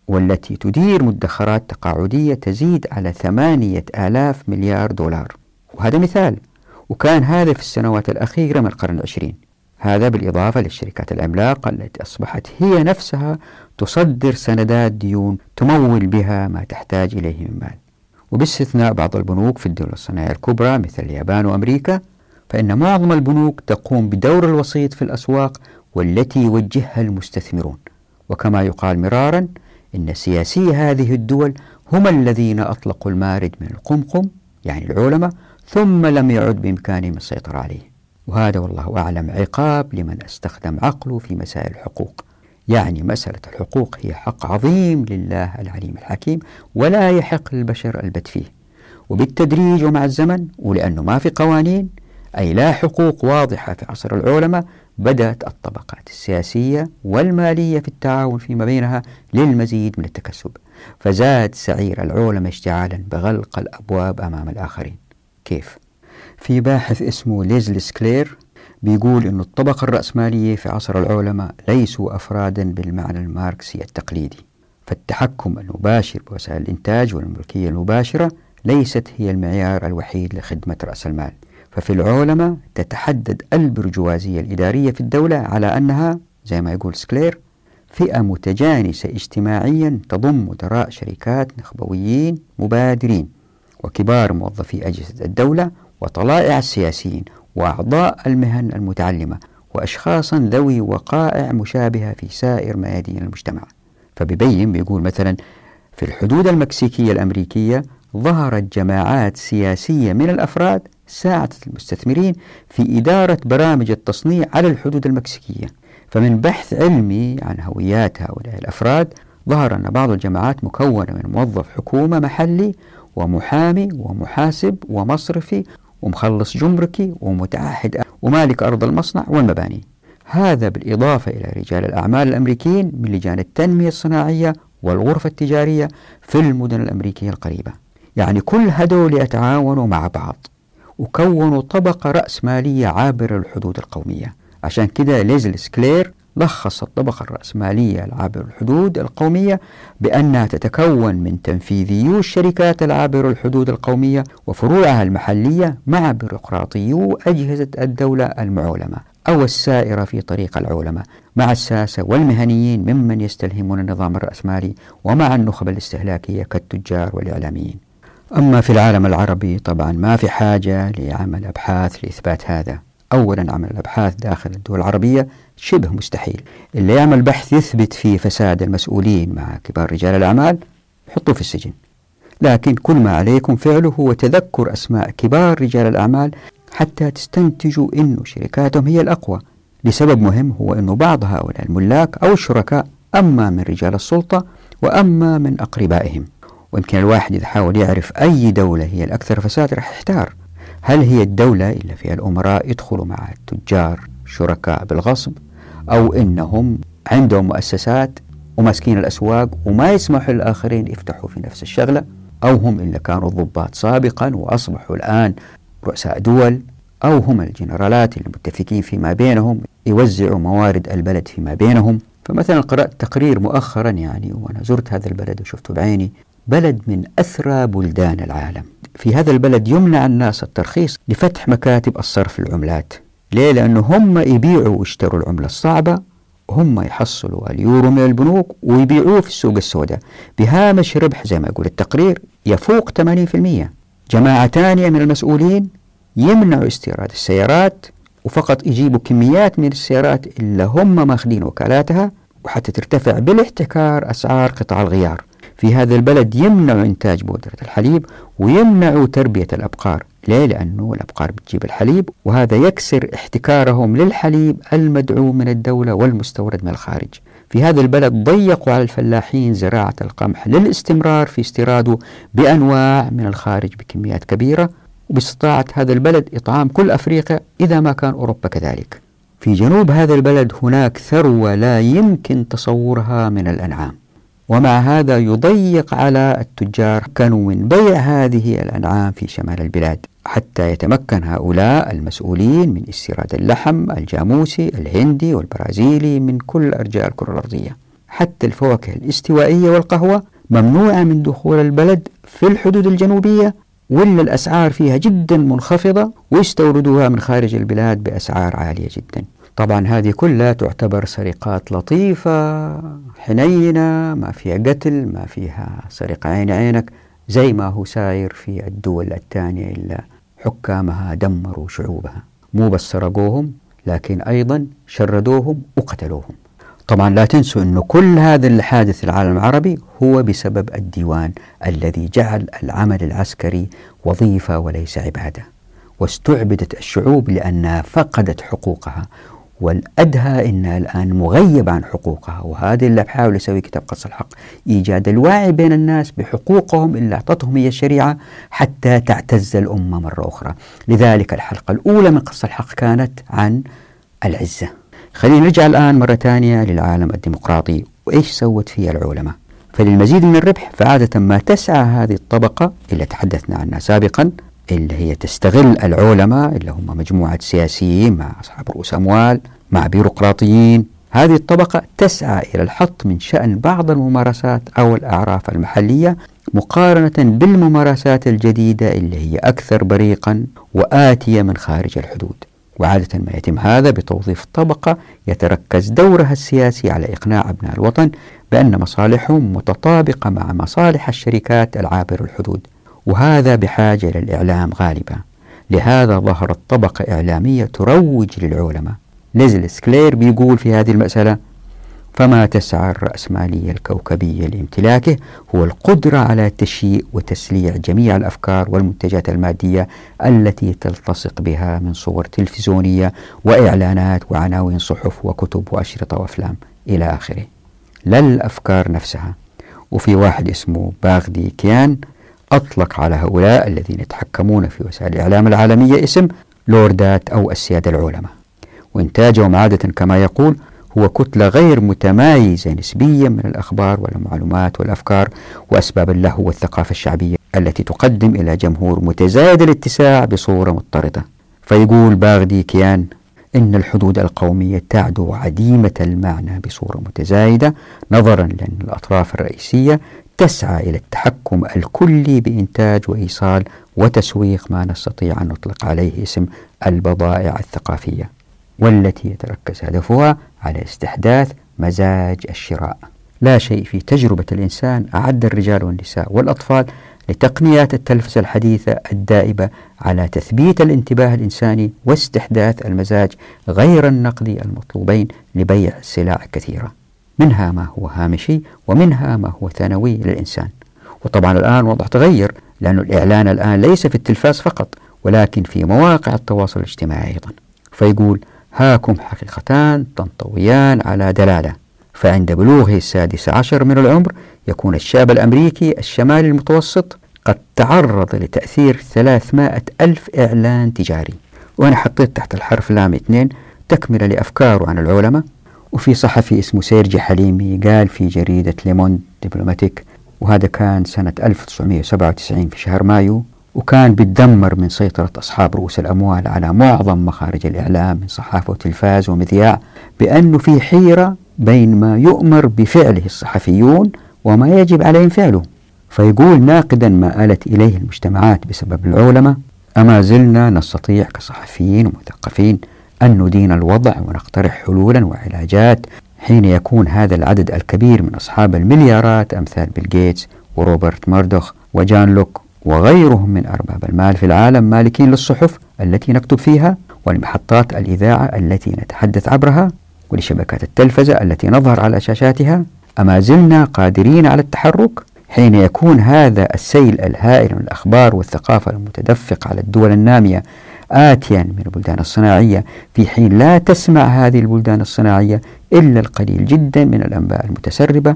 والتي تدير مدخرات تقاعدية تزيد على ثمانية آلاف مليار دولار. وهذا مثال. وكان هذا في السنوات الأخيرة من القرن العشرين. هذا بالإضافة للشركات العملاقة التي أصبحت هي نفسها تصدر سندات ديون تمول بها ما تحتاج إليه من مال. وباستثناء بعض البنوك في الدول الصناعية الكبرى مثل اليابان وأمريكا فإن معظم البنوك تقوم بدور الوسيط في الأسواق والتي يوجهها المستثمرون. وكما يقال مرارا إن سياسي هذه الدول هم الذين أطلقوا المارد من القمقم يعني العلماء ثم لم يعد بإمكانهم السيطرة عليه. وهذا والله أعلم عقاب لمن استخدم عقله في مسائل الحقوق. يعني مسألة الحقوق هي حق عظيم لله العليم الحكيم ولا يحق للبشر البت فيه. وبالتدريج ومع الزمن ولأنه ما في قوانين أي لا حقوق واضحة في عصر العولمة بدأت الطبقات السياسية والمالية في التعاون فيما بينها للمزيد من التكسب. فزاد سعير العولمة اشتعالا بغلق الأبواب أمام الآخرين. كيف؟ في باحث اسمه ليزلي سكلير بيقول أن الطبقة الرأسمالية في عصر العولمة ليسوا أفرادا بالمعنى الماركسي التقليدي فالتحكم المباشر بوسائل الإنتاج والملكية المباشرة ليست هي المعيار الوحيد لخدمة رأس المال ففي العولمة تتحدد البرجوازية الإدارية في الدولة على أنها زي ما يقول سكلير فئة متجانسة اجتماعيا تضم مدراء شركات نخبويين مبادرين وكبار موظفي أجهزة الدولة وطلائع السياسيين وأعضاء المهن المتعلمة وأشخاصا ذوي وقائع مشابهة في سائر ميادين المجتمع. فبيبين بيقول مثلا في الحدود المكسيكية الأمريكية ظهرت جماعات سياسية من الأفراد ساعدت المستثمرين في إدارة برامج التصنيع على الحدود المكسيكية. فمن بحث علمي عن هويات هؤلاء الأفراد ظهر أن بعض الجماعات مكونة من موظف حكومة محلي ومحامي ومحاسب ومصرفي ومخلص جمركي ومتعهد ومالك أرض المصنع والمباني. هذا بالإضافة إلى رجال الأعمال الأمريكيين من لجان التنمية الصناعية والغرفة التجارية في المدن الأمريكية القريبة. يعني كل هدول يتعاونوا مع بعض وكونوا طبقة رأسمالية عابرة للحدود القومية. عشان كده ليزل سكلير لخص الطبقة الرأسمالية العابرة الحدود القومية بأنها تتكون من تنفيذيو الشركات العابرة الحدود القومية وفروعها المحلية مع بيروقراطيو أجهزة الدولة المعولمة أو السائرة في طريق العولمة مع الساسة والمهنيين ممن يستلهمون النظام الرأسمالي ومع النخب الاستهلاكية كالتجار والإعلاميين. أما في العالم العربي طبعا ما في حاجة لعمل أبحاث لإثبات هذا. أولا عمل الأبحاث داخل الدول العربية شبه مستحيل. اللي يعمل بحث يثبت فيه فساد المسؤولين مع كبار رجال الأعمال يحطوه في السجن. لكن كل ما عليكم فعله هو تذكر أسماء كبار رجال الأعمال حتى تستنتجوا أن شركاتهم هي الأقوى. لسبب مهم هو أن بعض هؤلاء الملاك أو الشركاء أما من رجال السلطة وأما من أقربائهم. ويمكن الواحد إذا حاول يعرف أي دولة هي الأكثر فساد راح يحتار. هل هي الدولة اللي فيها الأمراء يدخلوا مع التجار شركاء بالغصب أو إنهم عندهم مؤسسات وماسكين الأسواق وما يسمحوا للآخرين يفتحوا في نفس الشغلة أو هم اللي كانوا ضباط سابقا وأصبحوا الآن رؤساء دول أو هم الجنرالات اللي متفقين فيما بينهم يوزعوا موارد البلد فيما بينهم. فمثلا قرأت تقرير مؤخرا يعني وأنا زرت هذا البلد وشفته بعيني بلد من أثرى بلدان العالم. في هذا البلد يمنع الناس الترخيص لفتح مكاتب الصرف العملات. ليه؟ لأنه هم يبيعوا ويشتروا العملة الصعبة هم يحصلوا اليورو من البنوك ويبيعوه في السوق السوداء. بهامش ربح زي ما يقول التقرير يفوق 80% جماعة ثانية من المسؤولين يمنعوا استيراد السيارات وفقط يجيبوا كميات من السيارات اللي هم ماخذين وكالاتها وحتى ترتفع بالاحتكار أسعار قطع الغيار. في هذا البلد يمنعوا إنتاج بودرة الحليب ويمنعوا تربية الأبقار. ليه؟ لأنه الأبقار بتجيب الحليب وهذا يكسر احتكارهم للحليب المدعوم من الدولة والمستورد من الخارج. في هذا البلد ضيقوا على الفلاحين زراعة القمح للاستمرار في استيراده بأنواع من الخارج بكميات كبيرة وباستطاعة هذا البلد إطعام كل أفريقيا إذا ما كان أوروبا كذلك. في جنوب هذا البلد هناك ثروة لا يمكن تصورها من الأنعام. ومع هذا يضيق على التجار كانوا من بيع هذه الأنعام في شمال البلاد. حتى يتمكن هؤلاء المسؤولين من استيراد اللحم الجاموسي الهندي والبرازيلي من كل أرجاء الكرة الأرضية. حتى الفواكه الاستوائية والقهوة ممنوعة من دخول البلد في الحدود الجنوبية ولا الأسعار فيها جدا منخفضة ويستوردوها من خارج البلاد بأسعار عالية جدا. طبعا هذه كلها تعتبر سرقات لطيفة حنينة ما فيها قتل ما فيها سرقة عين عينك زي ما هو ساير في الدول الثانية إلا حكامها دمروا شعوبها. مو بس سرقوهم لكن أيضا شردوهم وقتلوهم. طبعا لا تنسوا أنه كل هذا اللي حادث العالم العربي هو بسبب الديوان الذي جعل العمل العسكري وظيفة وليس عبادة واستعبدت الشعوب لأنها فقدت حقوقها والأدهى إنها الآن مغيبة عن حقوقها وهذا اللي بحاول يسوي كتاب قص الحق إيجاد الوعي بين الناس بحقوقهم اللي أعطتهم هي الشريعة حتى تعتز الأمة مرة أخرى. لذلك الحلقة الأولى من قص الحق كانت عن العزة. خلينا نرجع الآن مرة ثانية للعالم الديمقراطي وإيش سوت فيه العلماء؟ فللمزيد من الربح فعادة ما تسعى هذه الطبقة اللي تحدثنا عنها سابقا. اللي هي تستغل العلماء اللي هم مجموعة سياسيين مع أصحاب رؤوس أموال مع بيروقراطيين. هذه الطبقة تسعى إلى الحط من شأن بعض الممارسات أو الأعراف المحلية مقارنة بالممارسات الجديدة اللي هي أكثر بريقا وآتية من خارج الحدود. وعادة ما يتم هذا بتوظيف طبقة يتركز دورها السياسي على إقناع أبناء الوطن بأن مصالحهم متطابقة مع مصالح الشركات العابر الحدود وهذا بحاجة للإعلام غالبا. لهذا ظهرت طبقة إعلامية تروج للعلماء. ليزل سكلير بيقول في هذه المسألة فما تسعى الرأسمالية الكوكبية لامتلاكه هو القدرة على تشييء وتسليع جميع الأفكار والمنتجات المادية التي تلتصق بها من صور تلفزيونية وإعلانات وعناوين صحف وكتب وأشرطة وأفلام. إلى آخره. لا الأفكار نفسها. وفي واحد اسمه باغدي كيان أطلق على هؤلاء الذين يتحكمون في وسائل الإعلام العالمية اسم لوردات أو السيادة العلماء. وإنتاجهم عادة كما يقول هو كتلة غير متمايزة نسبيا من الأخبار والمعلومات والأفكار وأسباب اللهو والثقافة الشعبية التي تقدم إلى جمهور متزايد الاتساع بصورة مضطردة. فيقول باغدي كيان إن الحدود القومية تعدو عديمة المعنى بصورة متزايدة نظرا لأن الأطراف الرئيسية تسعى إلى التحكم الكلي بإنتاج وإيصال وتسويق ما نستطيع أن نطلق عليه اسم البضائع الثقافية والتي يتركز هدفها على استحداث مزاج الشراء. لا شيء في تجربة الإنسان أعد الرجال والنساء والأطفال لتقنيات التلفزة الحديثة الدائبة على تثبيت الانتباه الإنساني واستحداث المزاج غير النقدي المطلوبين لبيع السلع الكثيرة منها ما هو هامشي ومنها ما هو ثانوي للإنسان. وطبعا الآن وضع تغير لأن الإعلان الآن ليس في التلفاز فقط ولكن في مواقع التواصل الاجتماعي أيضا. فيقول هاكم حقيقتان تنطويان على دلالة فعند بلوغه السادس عشر من العمر يكون الشاب الأمريكي الشمالي المتوسط قد تعرض لتأثير 300 ألف إعلان تجاري. وأنا حطيت تحت الحرف لام اثنين تكملة لأفكاره عن العلماء. وفي صحفي اسمه سيرجي حليمي قال في جريدة ليموند دبلوماتيك وهذا كان سنة 1997 في شهر مايو وكان بيتدمر من سيطرة أصحاب رؤوس الأموال على معظم مخارج الإعلام من صحافة وتلفاز ومذياع بأنه في حيرة بين ما يؤمر بفعله الصحفيون وما يجب عليهم فعله. فيقول ناقدا ما آلت إليه المجتمعات بسبب العولمة أما زلنا نستطيع كصحفيين ومثقفين أن ندين الوضع ونقترح حلولا وعلاجات حين يكون هذا العدد الكبير من أصحاب المليارات أمثال بيل جيتس وروبرت ماردوخ وجان لوك وغيرهم من أرباب المال في العالم مالكين للصحف التي نكتب فيها ولمحطات الإذاعة التي نتحدث عبرها ولشبكات التلفزة التي نظهر على شاشاتها. أما زلنا قادرين على التحرك حين يكون هذا السيل الهائل من الأخبار والثقافة المتدفق على الدول النامية آتيا من البلدان الصناعية. في حين لا تسمع هذه البلدان الصناعية إلا القليل جدا من الأنباء المتسربة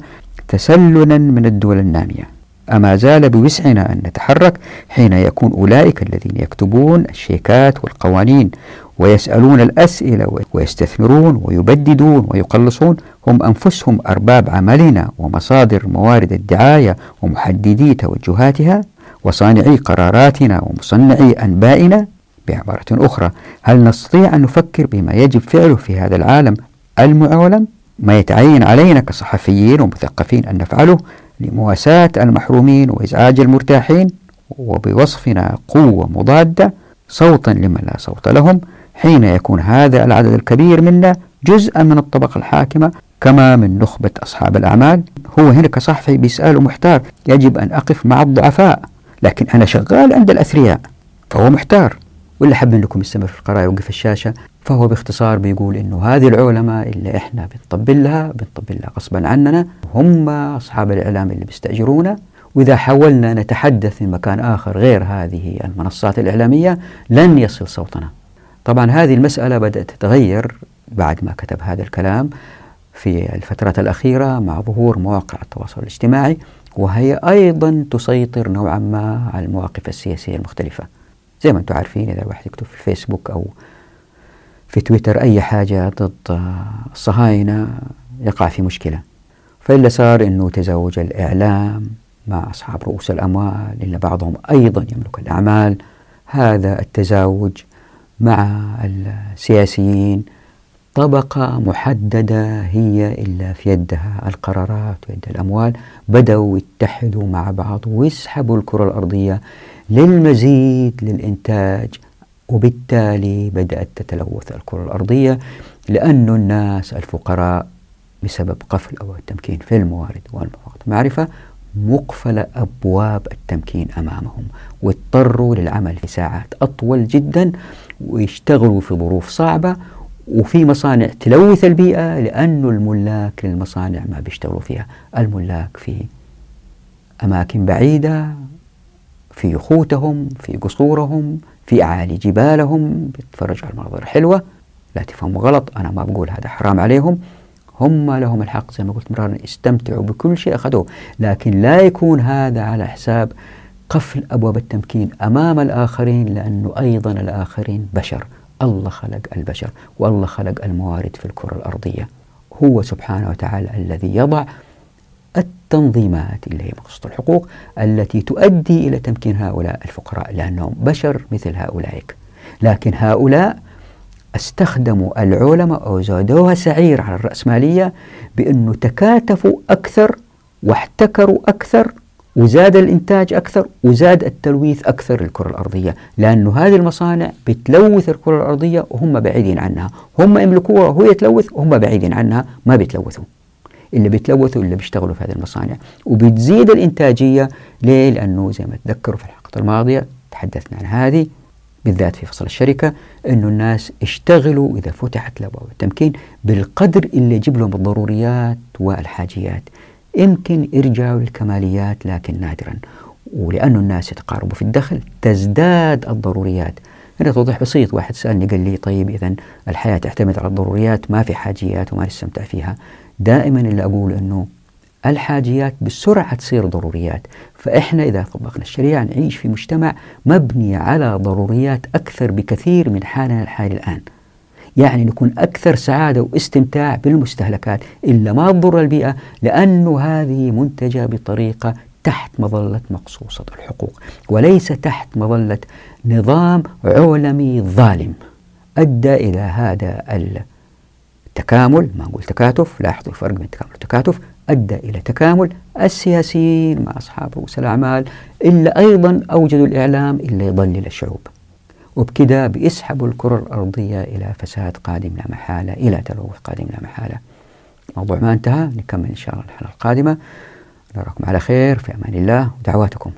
تسللا من الدول النامية. أما زال بوسعنا أن نتحرك حين يكون أولئك الذين يكتبون الشيكات والقوانين ويسألون الأسئلة ويستثمرون ويبددون ويقلصون. هم أنفسهم أرباب عملنا ومصادر موارد الدعاية ومحددي توجهاتها وصانعي قراراتنا ومصنعي أنبائنا. بعبارة أخرى. هل نستطيع أن نفكر بما يجب فعله في هذا العالم المعولم؟ ما يتعين علينا كصحفيين ومثقفين أن نفعله لمواساة المحرومين وإزعاج المرتاحين؟ وبوصفنا قوة مضادة صوتا لمن لا صوت لهم حين يكون هذا العدد الكبير منا جزءا من الطبقة الحاكمة كما من نخبة أصحاب الأعمال. هو هنا كصحفي بيسأل محتار يجب أن أقف مع الضعفاء لكن أنا شغال عند الأثرياء فهو محتار. واللي حاب منكم يستمر في القراءة يوقف الشاشة فهو باختصار بيقول إنه هذه العلماء اللي إحنا بنطبل لها بنطبل لها غصبا عننا هم أصحاب الإعلام اللي بيستأجرونا وإذا حاولنا نتحدث في مكان آخر غير هذه المنصات الإعلامية لن يصل صوتنا. طبعا هذه المسألة بدأت تتغير بعد ما كتب هذا الكلام في الفترة الأخيرة مع ظهور مواقع التواصل الاجتماعي وهي أيضا تسيطر نوعا ما على المواقف السياسية المختلفة. زي ما أنتم عارفين إذا الواحد يكتب في الفيسبوك أو في تويتر أي حاجة ضد الصهاينة يقع في مشكلة. فإلا صار أنه تزوج الإعلام مع أصحاب رؤوس الأموال إلا بعضهم أيضا يملك الأعمال. هذا التزاوج مع السياسيين طبقة محددة هي إلا في يدها. القرارات ويد الأموال بدأوا يتحدوا مع بعض ويسحبوا الكرة الأرضية للمزيد للإنتاج وبالتالي بدأت تتلوث الكرة الأرضية لأن الناس الفقراء بسبب قفل أو التمكين في الموارد والمعرفة مقفل أبواب التمكين أمامهم واضطروا للعمل في ساعات أطول جدا ويشتغلوا في ظروف صعبة وفي مصانع تلوث البيئة لأن الملاك للمصانع ما بيشتغلوا فيها. الملاك في أماكن بعيدة في يخوتهم في قصورهم في أعالي جبالهم بيتفرجوا على المناظر حلوة. لا تفهموا غلط أنا ما بقول هذا حرام عليهم. هم لهم الحق زي ما قلت مرارا يستمتعوا بكل شيء أخذوه. لكن لا يكون هذا على حساب قفل أبواب التمكين أمام الآخرين لأنه أيضا الآخرين بشر. الله خلق البشر والله خلق الموارد في الكرة الأرضية. هو سبحانه وتعالى الذي يضع التنظيمات اللي هي مقصود الحقوق التي تؤدي إلى تمكين هؤلاء الفقراء لأنهم بشر مثل هؤلاء. لكن هؤلاء استخدموا العلماء أو زادوها سعير على الرأسمالية بأنه تكاتفوا أكثر واحتكروا أكثر وزاد الإنتاج أكثر وزاد التلويث أكثر للكرة الأرضية لأنه هذه المصانع بتلوث الكرة الأرضية وهم بعيدين عنها. هم يملكوها وهي تلوث وهم بعيدين عنها ما بيتلوثوا. اللي بيتلوثوا اللي بيشتغلوا في هذه المصانع. وبتزيد الإنتاجية. ليه؟ لأنه زي ما تذكروا في الحلقة الماضية تحدثنا عن هذه بالذات في فصل الشركة أنه الناس اشتغلوا إذا فتحت لأبواب التمكين بالقدر اللي يجيب لهم الضروريات والحاجيات. يمكن يرجعوا للكماليات لكن نادرا ولأن الناس يتقاربوا في الدخل تزداد الضروريات. هنا توضيح بسيط واحد سألني قال لي طيب إذا الحياة تعتمد على الضروريات ما في حاجيات وما نستمتع فيها. دائما اللي أقول أنه الحاجيات بسرعة تصير ضروريات. فإحنا إذا طبقنا الشريعة نعيش في مجتمع مبني على ضروريات أكثر بكثير من حالنا الحالي الآن. يعني نكون أكثر سعادة واستمتاع بالمستهلكات إلا ما تضر البيئة لأنه هذه منتجة بطريقة تحت مظلة مقصوصة الحقوق وليس تحت مظلة نظام علمي ظالم. أدى إلى هذا التكامل ما نقول تكاتف لاحظوا الفرق بين التكامل والتكاتف أدى إلى تكامل السياسيين مع أصحاب رؤوس الأعمال إلا أيضا أوجدوا الإعلام إلا يضلل الشعوب. وبكذا بيسحبوا الكرة الأرضية إلى فساد قادم لا محالة إلى تلوث قادم لا محالة. الموضوع ما انتهى نكمل إن شاء الله الحلقة القادمة. نراكم على خير في أمان الله ودعواتكم.